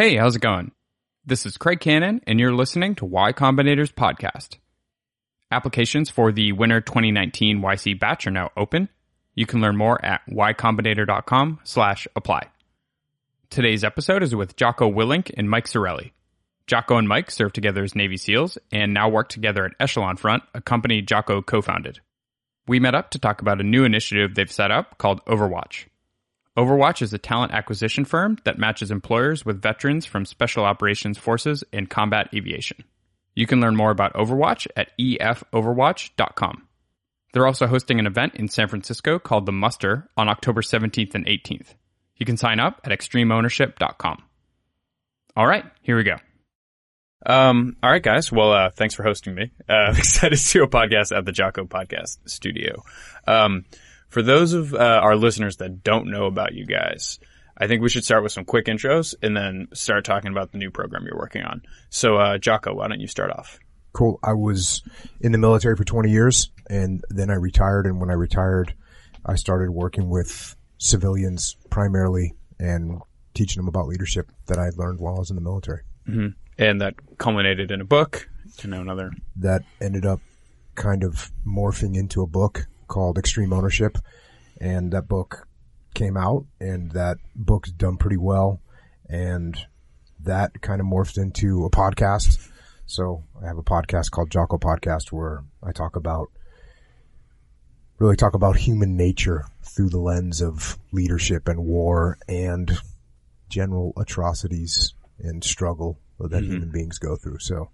Hey, how's it going? This is Craig Cannon, and you're listening to Y Combinator's podcast. Applications for the winter 2019 YC batch are now open. You can learn more at ycombinator.com slash apply. Today's episode is with Jocko Willink and Mike Sarraille. Jocko and Mike served together as Navy SEALs and now work together at Echelon Front, a company Jocko co-founded. We met up to talk about a new initiative they've set up called Overwatch. Overwatch is a talent acquisition firm that matches employers with veterans from Special Operations Forces and combat aviation. You can learn more about Overwatch at efoverwatch.com. They're also hosting an event in San Francisco called The Muster on October 17th and 18th. You can sign up at extremeownership.com. All right, here we go. Um, all right, guys. Well, uh, thanks for hosting me. Uh, I'm excited to do a podcast at the Jocko Podcast Studio. Um, for those of uh, our listeners that don't know about you guys, I think we should start with some quick intros and then start talking about the new program you're working on. So, uh, Jocko, why don't you start off? Cool. I was in the military for 20 years and then I retired. And when I retired, I started working with civilians primarily and teaching them about leadership that I had learned while I was in the military. Mm-hmm. And that culminated in a book and now another. That ended up kind of morphing into a book called Extreme Ownership. And that book came out and that book's done pretty well. And that kind of morphed into a podcast. So I have a podcast called Jocko Podcast where I talk about, really talk about human nature through the lens of leadership and war and general atrocities and struggle that mm-hmm. human beings go through. So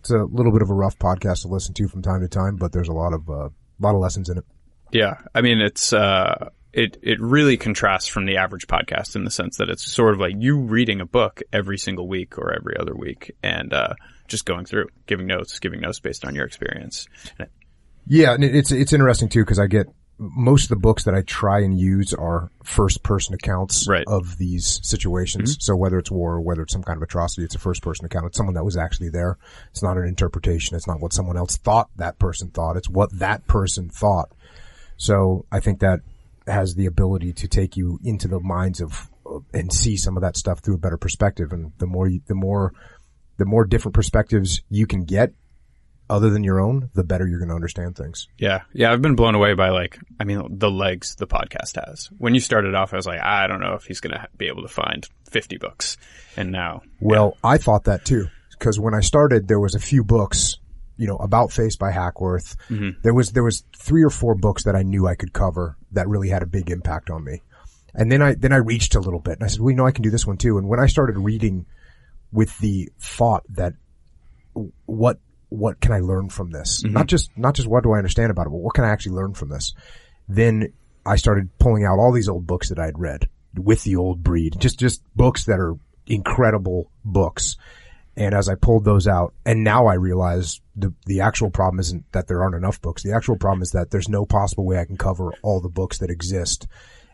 it's a little bit of a rough podcast to listen to from time to time, but there's a lot of, uh, lot of lessons in it. Yeah. I mean, it's, uh, it, it really contrasts from the average podcast in the sense that it's sort of like you reading a book every single week or every other week and, uh, just going through, giving notes, giving notes based on your experience. Yeah. And it's, it's interesting too, cause I get most of the books that I try and use are first person accounts right. of these situations. Mm-hmm. So whether it's war or whether it's some kind of atrocity, it's a first person account. It's someone that was actually there. It's not an interpretation. It's not what someone else thought that person thought. It's what that person thought. So I think that has the ability to take you into the minds of and see some of that stuff through a better perspective. And the more, you, the more, the more different perspectives you can get other than your own, the better you're going to understand things. Yeah. Yeah. I've been blown away by like, I mean, the legs the podcast has. When you started off, I was like, I don't know if he's going to be able to find 50 books. And now. Well, yeah. I thought that too. Cause when I started, there was a few books, you know, about face by Hackworth. Mm-hmm. There was, there was three or four books that I knew I could cover that really had a big impact on me. And then I, then I reached a little bit and I said, well, you know, I can do this one too. And when I started reading with the thought that what what can I learn from this? Mm-hmm. Not just, not just what do I understand about it, but what can I actually learn from this? Then I started pulling out all these old books that I had read with the old breed, just, just books that are incredible books. And as I pulled those out, and now I realize the, the actual problem isn't that there aren't enough books. The actual problem is that there's no possible way I can cover all the books that exist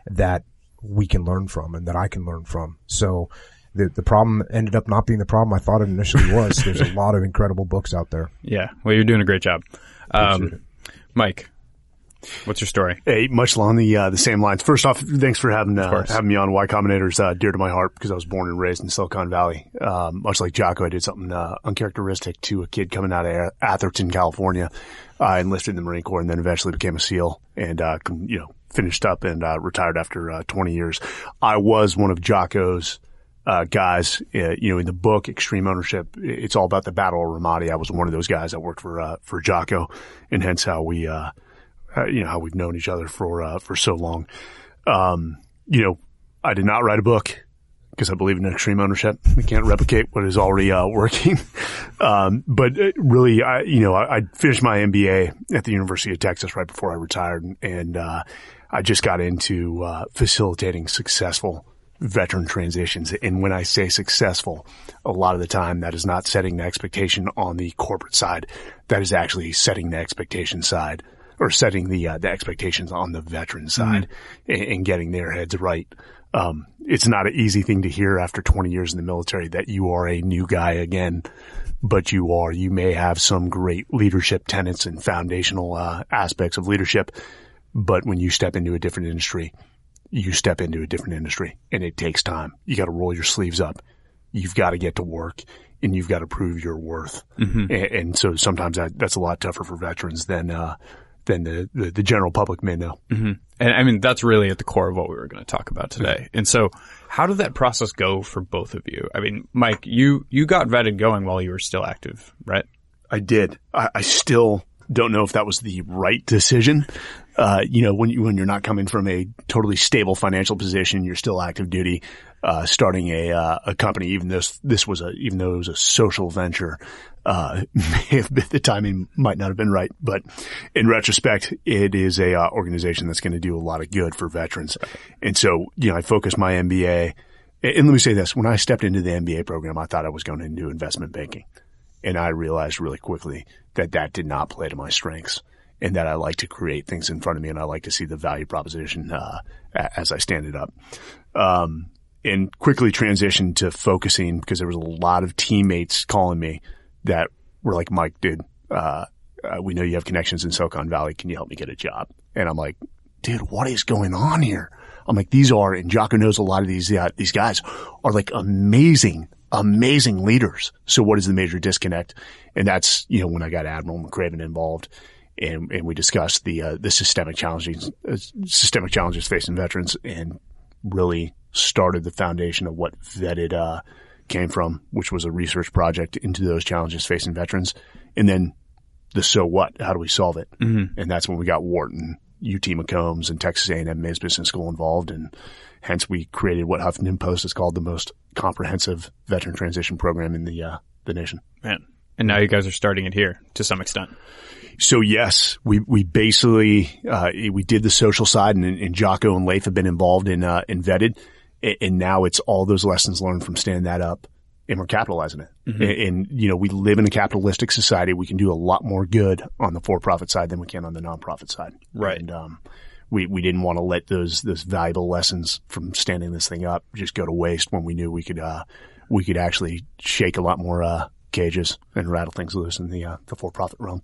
that we can learn from and that I can learn from. So the, the problem ended up not being the problem I thought it initially was. There's a lot of incredible books out there. Yeah. Well, you're doing a great job. Um, Mike, what's your story? Hey, much along the uh, the same lines. First off, thanks for having uh, having me on Y Combinator's uh, dear to my heart because I was born and raised in Silicon Valley. Um, much like Jocko, I did something uh, uncharacteristic to a kid coming out of Atherton, California. I enlisted in the Marine Corps and then eventually became a SEAL and uh, you know finished up and uh, retired after 20 years. I was one of Jocko's uh, guys, uh, you know, in the book Extreme Ownership, it's all about the Battle of Ramadi. I was one of those guys that worked for uh, for Jocko, and hence how we, uh, uh, you know, how we've known each other for uh, for so long. Um, you know, I did not write a book because I believe in extreme ownership. We can't replicate what is already working. um, but really, I, you know, I, I, finished my MBA at the University of Texas right before I retired, and, and I just got into facilitating successful veteran transitions. And when I say successful, a lot of the time that is not setting the expectation on the corporate side. That is actually setting the expectation side or setting the, uh, the expectations on the veteran side mm-hmm. and, and, getting their heads right. Um, it's not an easy thing to hear after 20 years in the military that you are a new guy again, but you are, you may have some great leadership tenets and foundational, uh, aspects of leadership. But when you step into a different industry, you step into a different industry and it takes time. You got to roll your sleeves up. you've got to get to work and you've got to prove your worth. Mm-hmm. And, and, so sometimes that, that's a lot tougher for veterans than, uh, than the, the, the, general public may know. Mm-hmm. And I mean, that's really at the core of what we were going to talk about today. And so how did that process go for both of you? I mean, Mike, you, you got vetted going while you were still active, right? I did. I, I still don't know if that was the right decision. Uh, you know, when you, when you're not coming from a totally stable financial position, you're still active duty, uh, starting a, uh, a company, even though this was a, even though it was a social venture, uh, may have been, the timing might not have been right, but in retrospect, it is a, uh, organization that's going to do a lot of good for veterans. And so, you know, I focused my MBA and let me say this, when I stepped into the MBA program, I thought I was going into investment banking. And I realized really quickly that that did not play to my strengths and that I like to create things in front of me and I like to see the value proposition, uh, as I stand it up. Um, and quickly transitioned to focusing because there was a lot of teammates calling me that were like, Mike, dude, uh, uh, we know you have connections in Silicon Valley. Can you help me get a job? And I'm like, dude, what is going on here? I'm like, these are, and Jocko knows a lot of these, uh, these guys are like amazing amazing leaders. So what is the major disconnect? And that's, you know, when I got Admiral McRaven involved and, and we discussed the, uh, the systemic challenges, uh, systemic challenges facing veterans and really started the foundation of what vetted, uh, came from, which was a research project into those challenges facing veterans. And then the so what, how do we solve it? Mm-hmm. And that's when we got Wharton, UT McCombs and Texas A&M Mays Business School involved and hence we created what Huffington Post is called the most comprehensive veteran transition program in the uh, the nation. Man. And now you guys are starting it here to some extent. So yes, we we basically uh, we did the social side, and, and Jocko and Leif have been involved in uh, in vetted, and now it's all those lessons learned from standing that up, and we're capitalizing it. Mm-hmm. And, and, you know, we live in a capitalistic society. We can do a lot more good on the for-profit side than we can on the nonprofit side. Right. And um, we, we didn't want to let those, those valuable lessons from standing this thing up just go to waste when we knew we could, uh, we could actually shake a lot more, uh, cages and rattle things loose in the, uh, the for-profit realm.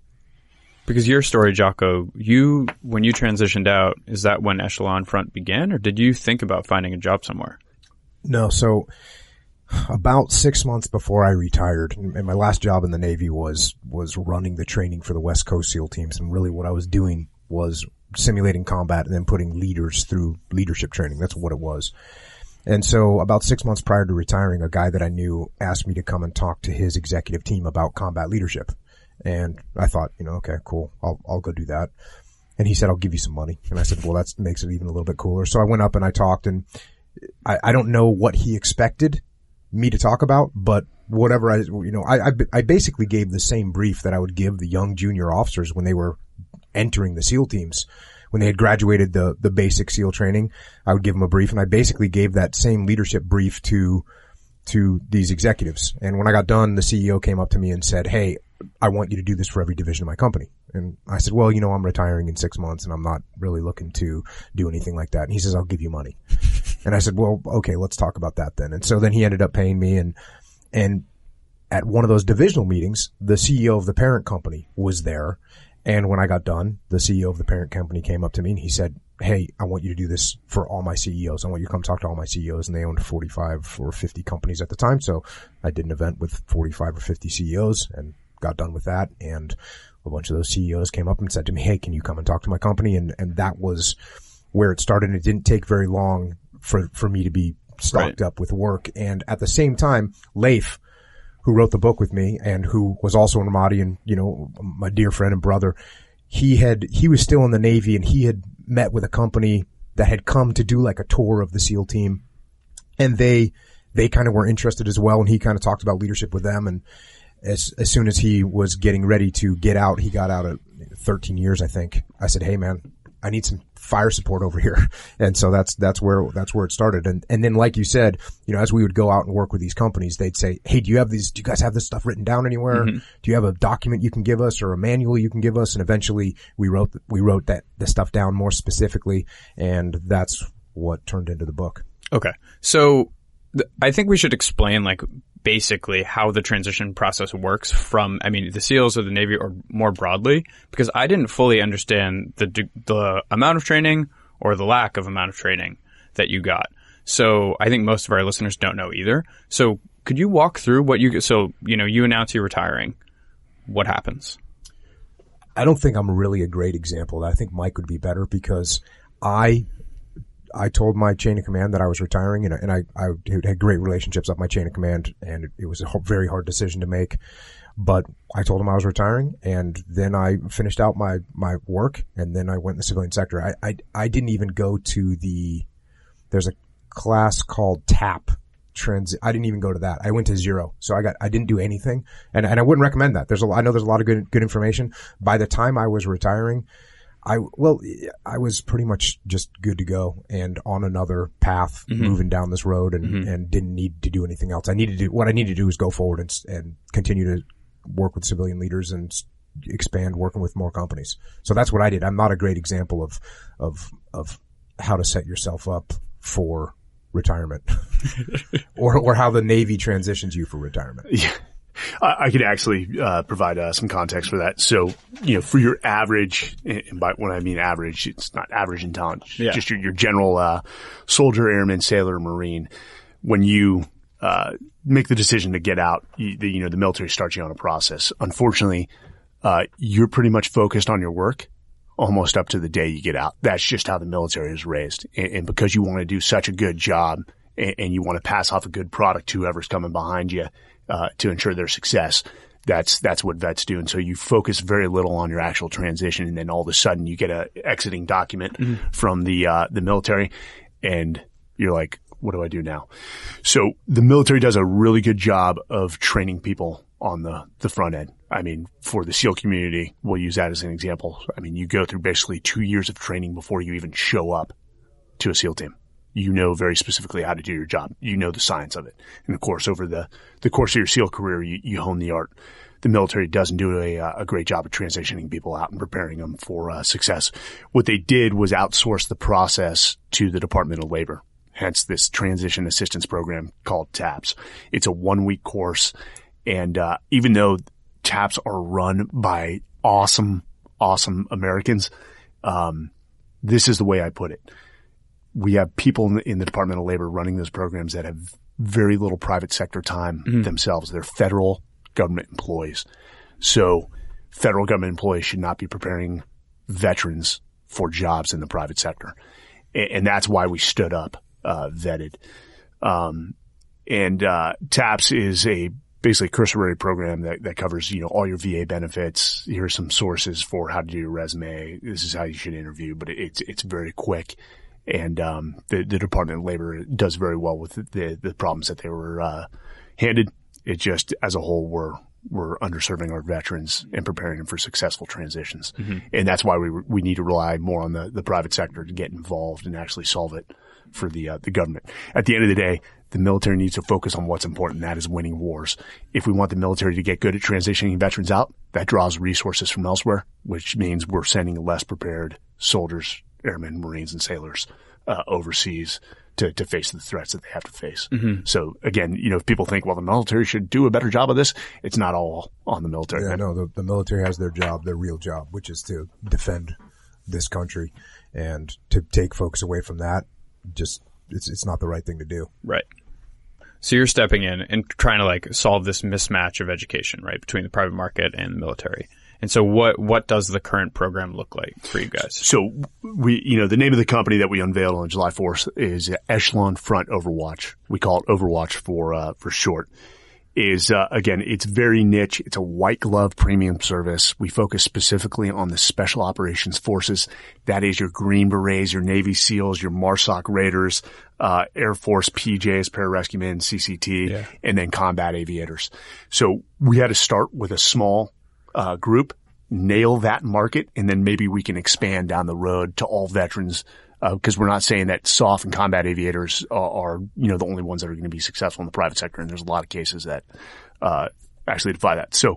Because your story, Jocko, you, when you transitioned out, is that when Echelon Front began or did you think about finding a job somewhere? No. So about six months before I retired, and my last job in the Navy was, was running the training for the West Coast SEAL teams. And really what I was doing was simulating combat and then putting leaders through leadership training. That's what it was. And so about six months prior to retiring, a guy that I knew asked me to come and talk to his executive team about combat leadership. And I thought, you know, okay, cool. I'll, I'll go do that. And he said, I'll give you some money. And I said, well, that makes it even a little bit cooler. So I went up and I talked and I, I don't know what he expected me to talk about, but whatever I, you know, I, I, I basically gave the same brief that I would give the young junior officers when they were entering the SEAL teams. When they had graduated the, the basic SEAL training, I would give them a brief and I basically gave that same leadership brief to, to these executives. And when I got done, the CEO came up to me and said, Hey, I want you to do this for every division of my company. And I said, well, you know, I'm retiring in six months and I'm not really looking to do anything like that. And he says, I'll give you money. and I said, well, okay, let's talk about that then. And so then he ended up paying me and, and at one of those divisional meetings, the CEO of the parent company was there and when I got done, the CEO of the parent company came up to me and he said, Hey, I want you to do this for all my CEOs. I want you to come talk to all my CEOs. And they owned 45 or 50 companies at the time. So I did an event with 45 or 50 CEOs and got done with that. And a bunch of those CEOs came up and said to me, Hey, can you come and talk to my company? And, and that was where it started. And it didn't take very long for, for me to be stocked right. up with work. And at the same time, Leif, who wrote the book with me and who was also in Ramadi and, you know, my dear friend and brother, he had, he was still in the Navy and he had met with a company that had come to do like a tour of the SEAL team and they, they kind of were interested as well. And he kind of talked about leadership with them. And as, as soon as he was getting ready to get out, he got out at 13 years, I think. I said, Hey man, I need some fire support over here. And so that's, that's where, that's where it started. And, and then like you said, you know, as we would go out and work with these companies, they'd say, Hey, do you have these, do you guys have this stuff written down anywhere? Mm-hmm. Do you have a document you can give us or a manual you can give us? And eventually we wrote, we wrote that, the stuff down more specifically. And that's what turned into the book. Okay. So th- I think we should explain like basically how the transition process works from, I mean, the SEALs or the Navy or more broadly, because I didn't fully understand the, the amount of training or the lack of amount of training that you got. So I think most of our listeners don't know either. So Could you walk through what you so you know you announce you're retiring? What happens? I don't think I'm really a great example. I think Mike would be better because I I told my chain of command that I was retiring, and, and I, I had great relationships up my chain of command, and it, it was a very hard decision to make. But I told him I was retiring, and then I finished out my my work, and then I went in the civilian sector. I I, I didn't even go to the. There's a class called TAP transit. I didn't even go to that. I went to zero. So I got, I didn't do anything. And, and I wouldn't recommend that. There's a, I know there's a lot of good, good information. By the time I was retiring, I, well, I was pretty much just good to go and on another path mm-hmm. moving down this road and, mm-hmm. and didn't need to do anything else. I needed to, what I needed to do was go forward and, and continue to work with civilian leaders and expand working with more companies. So that's what I did. I'm not a great example of, of, of how to set yourself up for retirement or, or how the Navy transitions you for retirement. Yeah. I, I could actually uh, provide uh, some context for that. So, you know, for your average, and by when I mean average, it's not average in talent, yeah. just your, your general uh, soldier, airman, sailor, marine. When you uh, make the decision to get out, you, the, you know, the military starts you on a process. Unfortunately, uh, you're pretty much focused on your work almost up to the day you get out. That's just how the military is raised. And, and because you want to do such a good job and, and, you want to pass off a good product to whoever's coming behind you, uh, to ensure their success, that's, that's what vets do. And so you focus very little on your actual transition. And then all of a sudden you get a exiting document mm-hmm. from the, uh, the military and you're like, what do I do now? So the military does a really good job of training people on the, the front end. I mean, for the SEAL community, we'll use that as an example. I mean, you go through basically two years of training before you even show up to a SEAL team. You know very specifically how to do your job. You know the science of it. And of course, over the, the course of your SEAL career, you, you hone the art. The military doesn't do a, a great job of transitioning people out and preparing them for uh, success. What they did was outsource the process to the Department of Labor. Hence this transition assistance program called TAPS. It's a one week course. And, uh, even though TAPS are run by awesome, awesome Americans, um, this is the way I put it. We have people in the, in the, Department of Labor running those programs that have very little private sector time mm-hmm. themselves. They're federal government employees. So federal government employees should not be preparing veterans for jobs in the private sector. And, and that's why we stood up, uh, vetted. Um, and, uh, TAPS is a basically cursory program that, that covers, you know, all your VA benefits. Here's some sources for how to do your resume. This is how you should interview, but it's, it's very quick. And, um, the, the Department of Labor does very well with the, the problems that they were, uh, handed. It just, as a whole, we're, we're underserving our veterans and preparing them for successful transitions. Mm-hmm. And that's why we, we need to rely more on the, the private sector to get involved and actually solve it for the, uh, the government. At the end of the day, the military needs to focus on what's important. That is winning wars. If we want the military to get good at transitioning veterans out, that draws resources from elsewhere, which means we're sending less prepared soldiers, airmen, Marines, and sailors uh, overseas to, to face the threats that they have to face. Mm-hmm. So again, you know, if people think, well, the military should do a better job of this, it's not all on the military. Yeah, no, the, the military has their job, their real job, which is to defend this country and to take folks away from that. Just, it's, it's not the right thing to do. Right. So you're stepping in and trying to like solve this mismatch of education, right, between the private market and the military. And so what, what does the current program look like for you guys? So we, you know, the name of the company that we unveiled on July 4th is Echelon Front Overwatch. We call it Overwatch for, uh, for short is uh, again it's very niche it's a white glove premium service we focus specifically on the special operations forces that is your green berets your navy seals your marsoc raiders uh, air force pjs pararescuemen cct yeah. and then combat aviators so we had to start with a small uh, group nail that market and then maybe we can expand down the road to all veterans because uh, we're not saying that soft and combat aviators are, are, you know, the only ones that are going to be successful in the private sector. And there's a lot of cases that, uh, actually defy that. So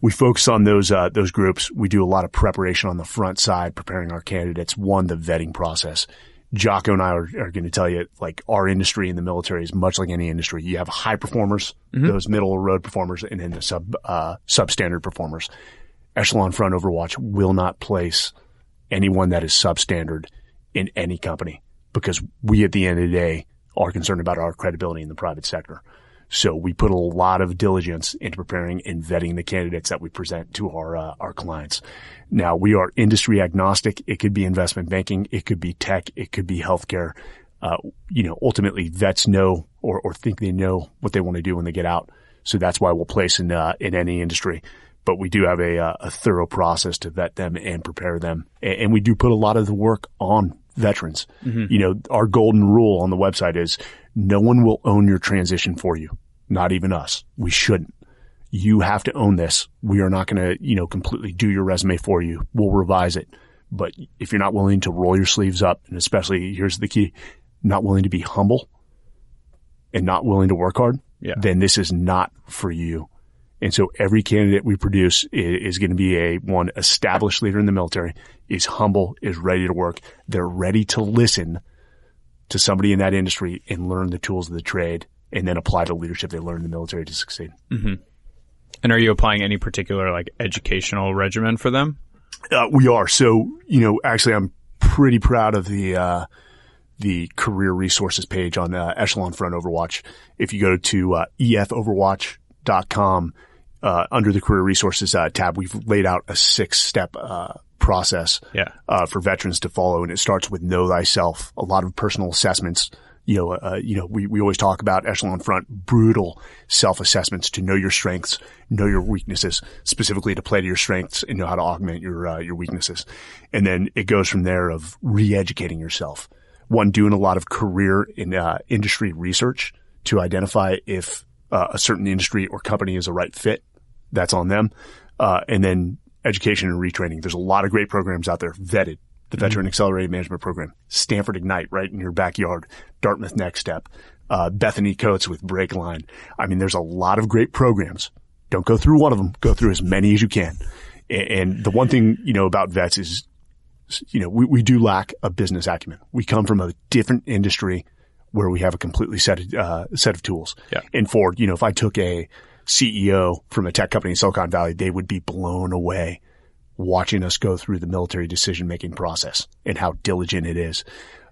we focus on those, uh, those groups. We do a lot of preparation on the front side, preparing our candidates. One, the vetting process. Jocko and I are, are, going to tell you, like our industry in the military is much like any industry. You have high performers, mm-hmm. those middle road performers, and then the sub uh, substandard performers. Echelon Front Overwatch will not place anyone that is substandard in any company because we at the end of the day are concerned about our credibility in the private sector. So we put a lot of diligence into preparing and vetting the candidates that we present to our, uh, our clients. Now we are industry agnostic. It could be investment banking. It could be tech. It could be healthcare. Uh, you know, ultimately vets know or, or think they know what they want to do when they get out. So that's why we'll place in, uh, in any industry. But we do have a, uh, a thorough process to vet them and prepare them. And, and we do put a lot of the work on veterans. Mm-hmm. You know, our golden rule on the website is no one will own your transition for you. Not even us. We shouldn't. You have to own this. We are not going to, you know, completely do your resume for you. We'll revise it. But if you're not willing to roll your sleeves up, and especially here's the key, not willing to be humble and not willing to work hard, yeah. then this is not for you. And so every candidate we produce is, is going to be a one established leader in the military, is humble, is ready to work. They're ready to listen to somebody in that industry and learn the tools of the trade and then apply the leadership they learned in the military to succeed. Mm-hmm. And are you applying any particular like educational regimen for them? Uh, we are. So, you know, actually I'm pretty proud of the, uh, the career resources page on uh, Echelon Front Overwatch. If you go to uh, efoverwatch.com, uh, under the career resources uh, tab, we've laid out a six step, uh, process, yeah. uh, for veterans to follow. And it starts with know thyself, a lot of personal assessments. You know, uh, you know, we, we always talk about echelon front, brutal self assessments to know your strengths, know your weaknesses, specifically to play to your strengths and know how to augment your, uh, your weaknesses. And then it goes from there of re-educating yourself. One, doing a lot of career in, uh, industry research to identify if, uh, a certain industry or company is a right fit that's on them. Uh, and then education and retraining. There's a lot of great programs out there vetted. The mm-hmm. Veteran Accelerated Management Program, Stanford Ignite right in your backyard, Dartmouth Next Step, uh, Bethany Coates with Breakline. I mean, there's a lot of great programs. Don't go through one of them. Go through as many as you can. And, and the one thing, you know, about vets is, you know, we, we do lack a business acumen. We come from a different industry where we have a completely set of, uh, set of tools. Yeah. And for, you know, if I took a, CEO from a tech company in Silicon Valley, they would be blown away watching us go through the military decision making process and how diligent it is.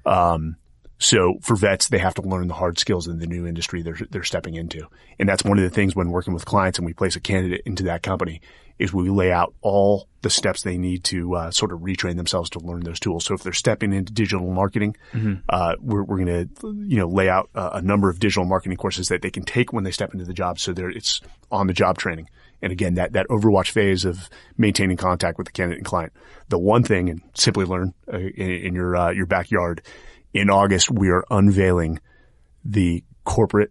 Um, so for vets, they have to learn the hard skills in the new industry they're, they're stepping into. And that's one of the things when working with clients and we place a candidate into that company is we lay out all the steps they need to uh, sort of retrain themselves to learn those tools. So if they're stepping into digital marketing, mm-hmm. uh, we're, we're going to, you know, lay out a, a, number of digital marketing courses that they can take when they step into the job. So there, it's on the job training. And again, that, that overwatch phase of maintaining contact with the candidate and client. The one thing and Simplilearn uh, in, in, your, uh, your backyard in August, we are unveiling the corporate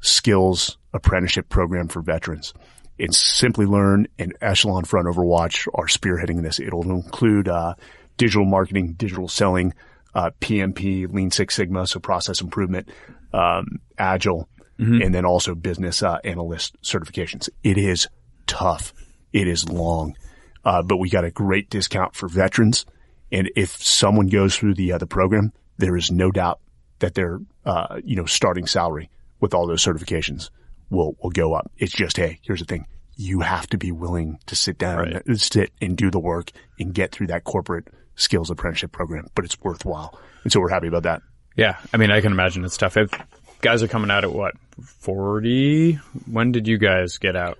skills apprenticeship program for veterans and Simplilearn and Echelon Front Overwatch are spearheading this. It'll include uh, digital marketing, digital selling, uh, PMP, Lean Six Sigma, so process improvement, um, Agile, mm-hmm. and then also business uh, analyst certifications. It is tough. It is long, uh, but we got a great discount for veterans. And if someone goes through the uh, the program, there is no doubt that their uh, you know starting salary with all those certifications will, will go up. It's just, hey, here's the thing. You have to be willing to sit down, right. and sit and do the work and get through that corporate skills apprenticeship program, but it's worthwhile. And so we're happy about that. Yeah. I mean, I can imagine it's tough. If guys are coming out at what, 40? When did you guys get out?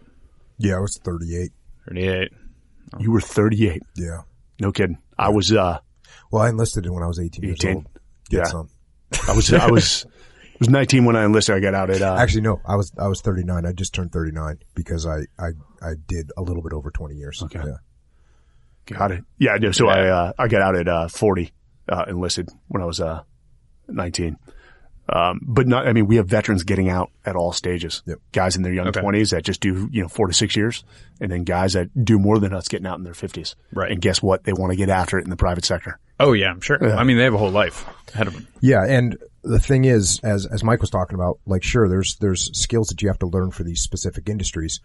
Yeah, I was 38. 38. Oh. You were 38. Yeah. No kidding. I was, uh, well, I enlisted when I was 18, 18? years old. Get yeah. Some. I was, I was, It was 19 when I enlisted. I got out at, uh, actually, no, I was, I was 39. I just turned 39 because I, I, I did a little bit over 20 years. Okay. Yeah. Got it. Yeah. So I, uh, I got out at, uh, 40, uh, enlisted when I was, uh, 19. Um, but not, I mean, we have veterans getting out at all stages. Yep. Guys in their young twenties that just do, you know, four to six years and then guys that do more than us getting out in their fifties. Right. And guess what? They want to get after it in the private sector. Oh yeah, I'm sure. Yeah. I mean, they have a whole life ahead of them. Yeah. And the thing is, as, as Mike was talking about, like, sure, there's, there's skills that you have to learn for these specific industries.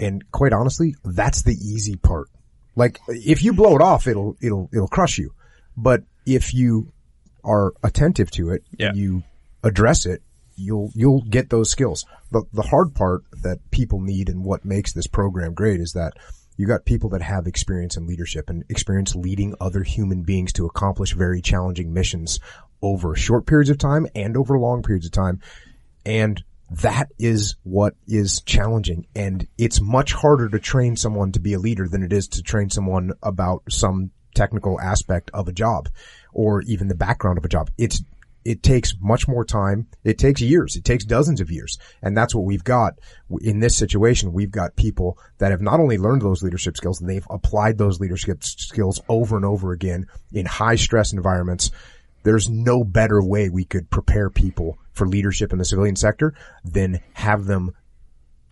And quite honestly, that's the easy part. Like, if you blow it off, it'll, it'll, it'll crush you. But if you are attentive to it, yeah. you address it, you'll, you'll get those skills. The, the hard part that people need and what makes this program great is that you got people that have experience in leadership and experience leading other human beings to accomplish very challenging missions over short periods of time and over long periods of time. And that is what is challenging. And it's much harder to train someone to be a leader than it is to train someone about some technical aspect of a job or even the background of a job. It's, it takes much more time. It takes years. It takes dozens of years. And that's what we've got in this situation. We've got people that have not only learned those leadership skills, and they've applied those leadership skills over and over again in high stress environments. There's no better way we could prepare people for leadership in the civilian sector than have them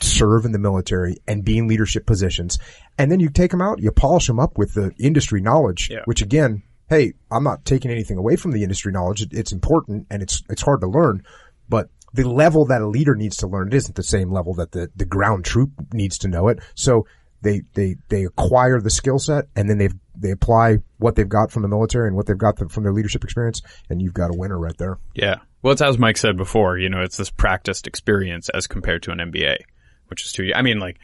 serve in the military and be in leadership positions. And then you take them out, you polish them up with the industry knowledge, yeah. which again, hey, I'm not taking anything away from the industry knowledge. It's important and it's, it's hard to learn, but the level that a leader needs to learn it isn't the same level that the, the ground troop needs to know it. So they, they, they acquire the skill set and then they they apply what they've got from the military and what they've got from their leadership experience and you've got a winner right there. Yeah. Well, it's as Mike said before, you know, it's this practiced experience as compared to an MBA, which is two, I mean, like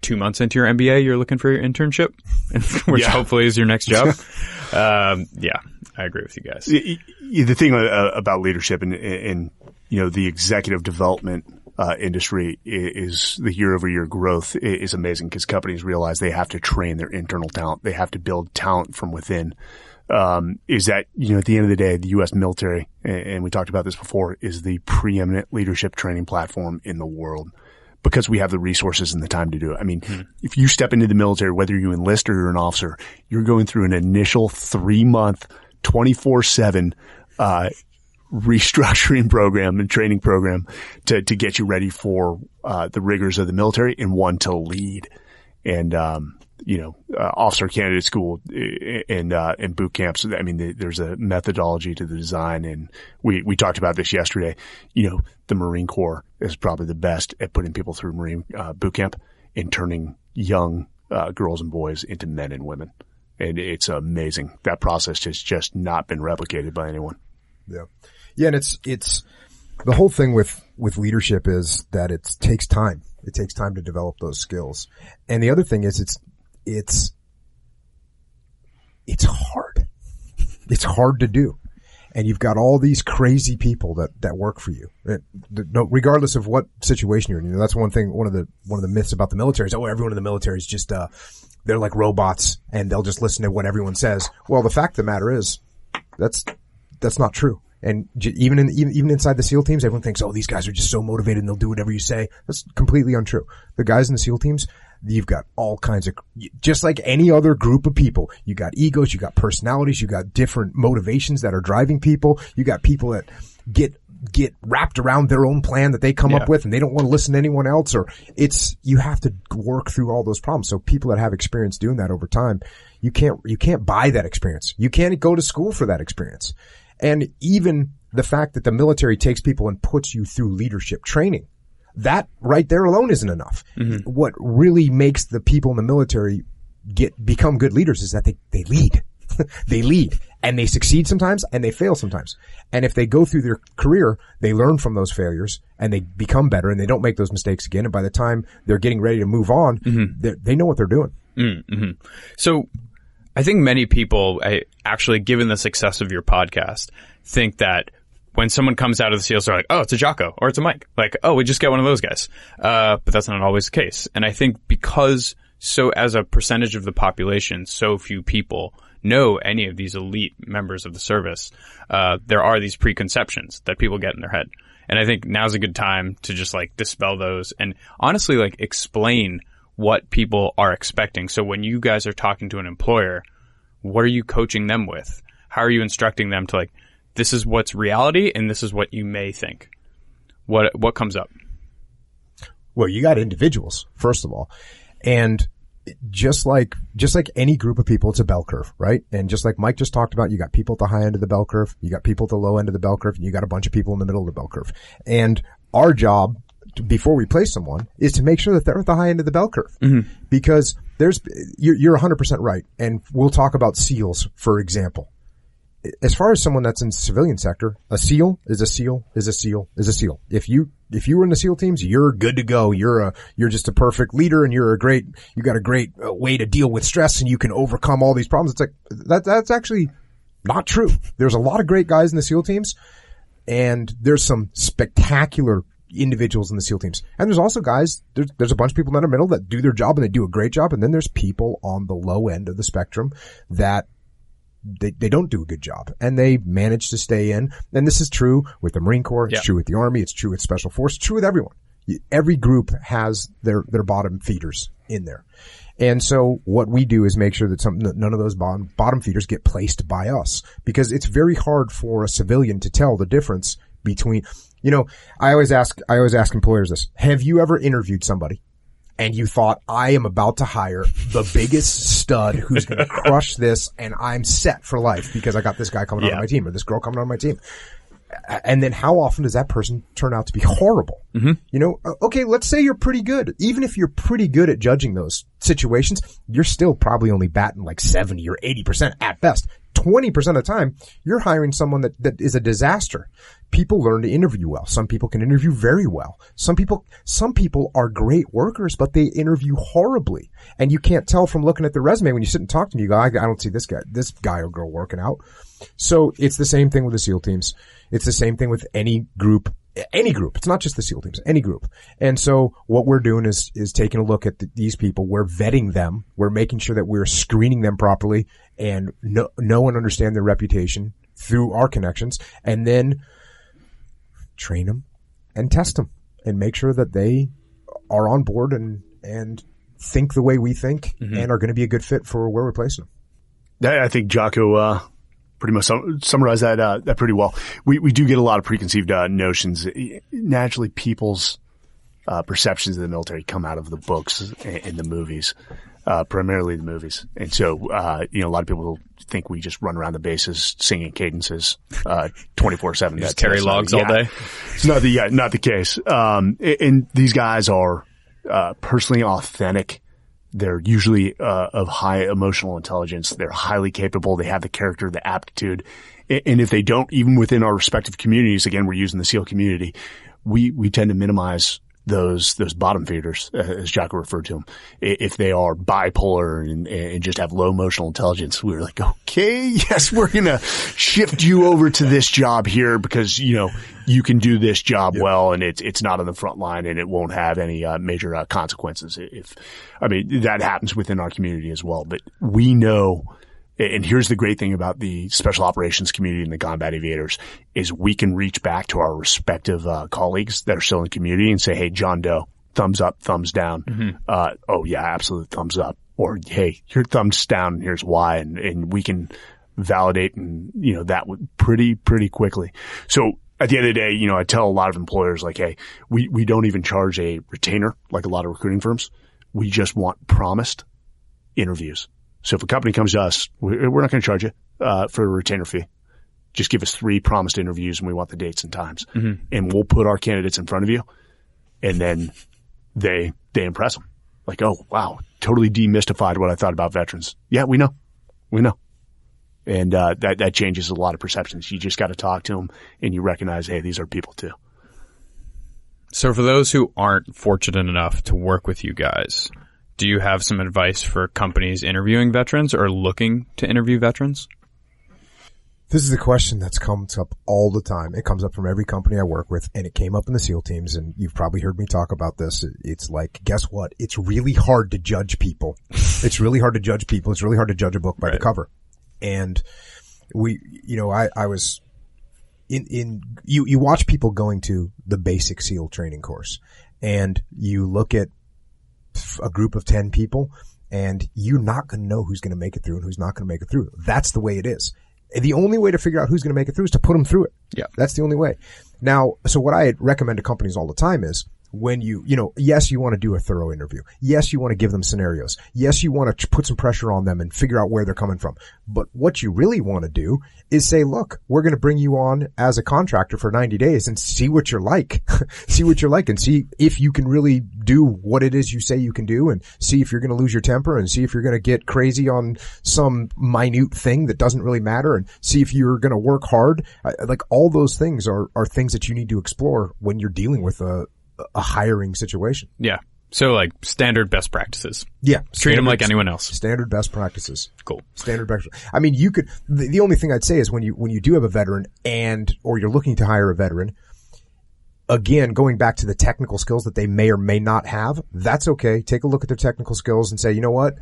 two months into your MBA, you're looking for your internship, which yeah. hopefully is your next job. um, yeah, I agree with you guys. The thing uh, about leadership and, and, you know, the executive development uh, industry is the year over year growth is amazing because companies realize they have to train their internal talent. They have to build talent from within. Um, is that, you know, at the end of the day, the U.S. military, and we talked about this before, is the preeminent leadership training platform in the world because we have the resources and the time to do it. I mean, mm-hmm. if you step into the military, whether you enlist or you're an officer, you're going through an initial three month, 24 seven, uh, restructuring program and training program to, to get you ready for, uh, the rigors of the military and one to lead. And, um, you know, uh, officer candidate school and, uh, and boot camps. I mean, there's a methodology to the design and we, we talked about this yesterday. You know, the Marine Corps is probably the best at putting people through Marine, uh, boot camp and turning young, uh, girls and boys into men and women. And it's amazing. That process has just not been replicated by anyone. Yeah. Yeah. And it's, it's, the whole thing with, with leadership is that it takes time. It takes time to develop those skills. And the other thing is it's it's, it's hard. It's hard to do. And you've got all these crazy people that, that work for you. It, no, regardless of what situation you're in. You know, that's one thing, one of the, one of the myths about the military is, oh, everyone in the military is just, uh, they're like robots and they'll just listen to what everyone says. Well, the fact of the matter is, that's, that's not true. And even in, even, even inside the SEAL teams, everyone thinks, oh, these guys are just so motivated and they'll do whatever you say. That's completely untrue. The guys in the SEAL teams, You've got all kinds of, just like any other group of people, you got egos, you got personalities, you got different motivations that are driving people. You got people that get get wrapped around their own plan that they come yeah. up with and they don't want to listen to anyone else or it's, you have to work through all those problems. So people that have experience doing that over time, you can't, you can't buy that experience. You can't go to school for that experience. And even the fact that the military takes people and puts you through leadership training that right there alone isn't enough. Mm-hmm. What really makes the people in the military get, become good leaders is that they, they lead. they lead and they succeed sometimes and they fail sometimes. And if they go through their career, they learn from those failures and they become better and they don't make those mistakes again. And by the time they're getting ready to move on, mm-hmm. they know what they're doing. Mm-hmm. So I think many people, actually, given the success of your podcast, think that when someone comes out of the SEALs, they're like, oh, it's a Jocko or it's a Mike. Like, oh, we just get one of those guys. Uh, but that's not always the case. And I think because so as a percentage of the population, so few people know any of these elite members of the service, uh, there are these preconceptions that people get in their head. And I think now's a good time to just like dispel those and honestly like explain what people are expecting. So when you guys are talking to an employer, what are you coaching them with? How are you instructing them to like, this is what's reality and this is what you may think. What what comes up? Well, you got individuals, first of all. And just like just like any group of people, it's a bell curve, right? And just like Mike just talked about, you got people at the high end of the bell curve, you got people at the low end of the bell curve, and you got a bunch of people in the middle of the bell curve. And our job before we place someone is to make sure that they're at the high end of the bell curve mm-hmm. because there's you're, you're 100% right and we'll talk about seals for example as far as someone that's in civilian sector, a SEAL is a SEAL is a SEAL is a SEAL. If you, if you were in the SEAL teams, you're good to go. You're a, you're just a perfect leader and you're a great, you got a great uh, way to deal with stress and you can overcome all these problems. It's like, that, that's actually not true. There's a lot of great guys in the SEAL teams and there's some spectacular individuals in the SEAL teams. And there's also guys, there's, there's a bunch of people in the middle that do their job and they do a great job. And then there's people on the low end of the spectrum that they, they don't do a good job and they manage to stay in. And this is true with the Marine Corps. It's yeah. true with the Army. It's true with Special Force. It's true with everyone. Every group has their, their bottom feeders in there. And so what we do is make sure that some, none of those bottom, bottom feeders get placed by us because it's very hard for a civilian to tell the difference between, you know, I always ask, I always ask employers this. Have you ever interviewed somebody and you thought, I am about to hire the biggest stud who's going to crush this and I'm set for life because I got this guy coming yeah. on my team or this girl coming on my team. And then how often does that person turn out to be horrible? Mm-hmm. You know, okay, let's say you're pretty good. Even if you're pretty good at judging those situations, you're still probably only batting like 70 or 80% at best. 20% of the time, you're hiring someone that, that is a disaster. People learn to interview well. Some people can interview very well. Some people, some people are great workers, but they interview horribly. And you can't tell from looking at the resume when you sit and talk to me, you go, I, I don't see this guy, this guy or girl working out. So it's the same thing with the SEAL teams. It's the same thing with any group any group. It's not just the SEAL teams, any group. And so what we're doing is, is taking a look at the, these people. We're vetting them. We're making sure that we're screening them properly and know, know and understand their reputation through our connections and then train them and test them and make sure that they are on board and, and think the way we think mm-hmm. and are going to be a good fit for where we're placing them. I think Jocko, uh, pretty much summarize that uh, that pretty well. We we do get a lot of preconceived uh, notions. Naturally, people's uh, perceptions of the military come out of the books and, and the movies, uh, primarily the movies. And so, uh, you know, a lot of people think we just run around the bases singing cadences uh, twenty four seven. Just carry logs all day. It's not the yeah, not the case. Um, and these guys are personally authentic they're usually uh, of high emotional intelligence. They're highly capable. They have the character, the aptitude. And if they don't, even within our respective communities, again, we're using the SEAL community, we, we tend to minimize those those bottom feeders, uh, as Jocko referred to them, if they are bipolar and, and just have low emotional intelligence, we are like, okay, yes, we're gonna shift you over to this job here because you know you can do this job yep. well, and it's it's not on the front line, and it won't have any uh, major uh, consequences. If I mean that happens within our community as well, but we know and here's the great thing about the special operations community and the combat aviators is we can reach back to our respective uh, colleagues that are still in the community and say, "Hey, John Doe, thumbs up, thumbs down." Mm-hmm. Uh, oh yeah, absolute thumbs up. Or hey, your thumbs down, and here's why, and and we can validate and you know that pretty pretty quickly. So at the end of the day, you know, I tell a lot of employers like, hey, we, we don't even charge a retainer like a lot of recruiting firms. We just want promised interviews. So if a company comes to us, we're not going to charge you uh, for a retainer fee. Just give us three promised interviews and we want the dates and times. Mm-hmm. And we'll put our candidates in front of you and then they, they impress them. Like, oh, wow, totally demystified what I thought about veterans. Yeah, we know. We know. And, uh, that, that changes a lot of perceptions. You just got to talk to them and you recognize, hey, these are people too. So for those who aren't fortunate enough to work with you guys, do you have some advice for companies interviewing veterans or looking to interview veterans? This is a question that's comes up all the time. It comes up from every company I work with and it came up in the SEAL teams and you've probably heard me talk about this. It's like, guess what? It's really hard to judge people. it's really hard to judge people. It's really hard to judge a book by right. the cover. And we, you know, I, I was in, in, you, you watch people going to the basic SEAL training course and you look at a group of 10 people and you're not going to know who's going to make it through and who's not going to make it through. That's the way it is. The only way to figure out who's going to make it through is to put them through it. Yeah. That's the only way. Now, so what I recommend to companies all the time is when you, you know, yes, you want to do a thorough interview. Yes, you want to give them scenarios. Yes, you want to put some pressure on them and figure out where they're coming from. But what you really want to do is say, look, we're going to bring you on as a contractor for 90 days and see what you're like. see what you're like and see if you can really do what it is you say you can do and see if you're going to lose your temper and see if you're going to get crazy on some minute thing that doesn't really matter and see if you're going to work hard. Like all those things are, are things that you need to explore when you're dealing with a, a hiring situation. Yeah. So like standard best practices. Yeah. Treat standard, them like anyone else. Standard best practices. Cool. Standard best. I mean, you could, the, the only thing I'd say is when you, when you do have a veteran and, or you're looking to hire a veteran, again, going back to the technical skills that they may or may not have, that's okay. Take a look at their technical skills and say, you know what?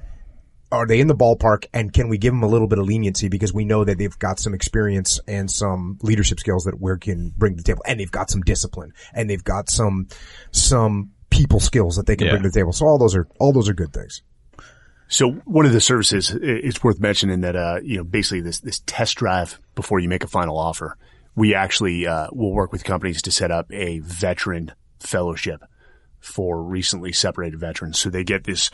Are they in the ballpark and can we give them a little bit of leniency because we know that they've got some experience and some leadership skills that we can bring to the table and they've got some discipline and they've got some, some people skills that they can yeah. bring to the table. So all those are, all those are good things. So one of the services, it's worth mentioning that, uh, you know, basically this, this test drive before you make a final offer we actually uh, will work with companies to set up a veteran fellowship for recently separated veterans. So they get this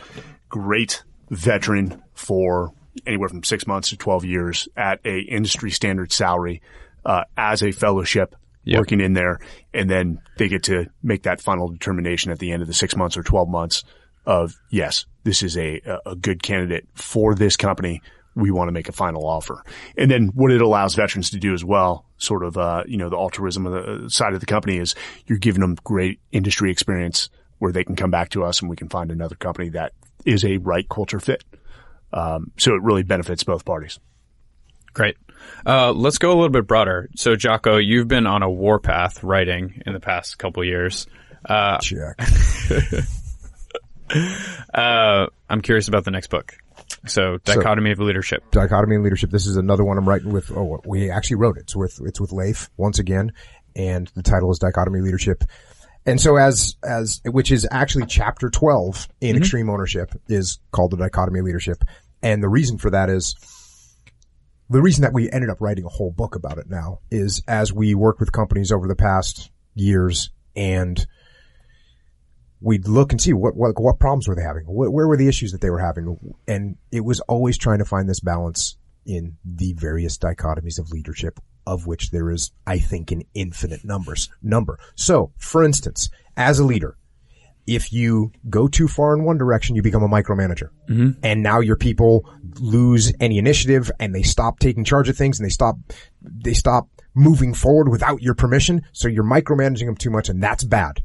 great veteran for anywhere from six months to 12 years at a industry standard salary, uh, as a fellowship yep. working in there. And then they get to make that final determination at the end of the six months or 12 months of yes, this is a, a good candidate for this company we want to make a final offer. And then what it allows veterans to do as well, sort of, uh, you know, the altruism of the uh, side of the company is you're giving them great industry experience where they can come back to us and we can find another company that is a right culture fit. Um, so it really benefits both parties. Great. Uh, let's go a little bit broader. So, Jocko, you've been on a warpath writing in the past couple years. Uh, Check. uh, I'm curious about the next book. So dichotomy so, of leadership. Dichotomy of leadership. This is another one I'm writing with. Oh, we actually wrote it. It's with it's with Leif once again, and the title is Dichotomy Leadership. And so as as which is actually chapter 12 in mm-hmm. extreme ownership is called the dichotomy of leadership. And the reason for that is the reason that we ended up writing a whole book about it now is as we worked with companies over the past years and we'd look and see what, what, what problems were they having? What, where were the issues that they were having? And it was always trying to find this balance in the various dichotomies of leadership of which there is, I think, an infinite numbers number. So, for instance, as a leader, if you go too far in one direction, you become a micromanager. Mm-hmm. And now your people lose any initiative and they stop taking charge of things and they stop, they stop moving forward without your permission. So you're micromanaging them too much and that's bad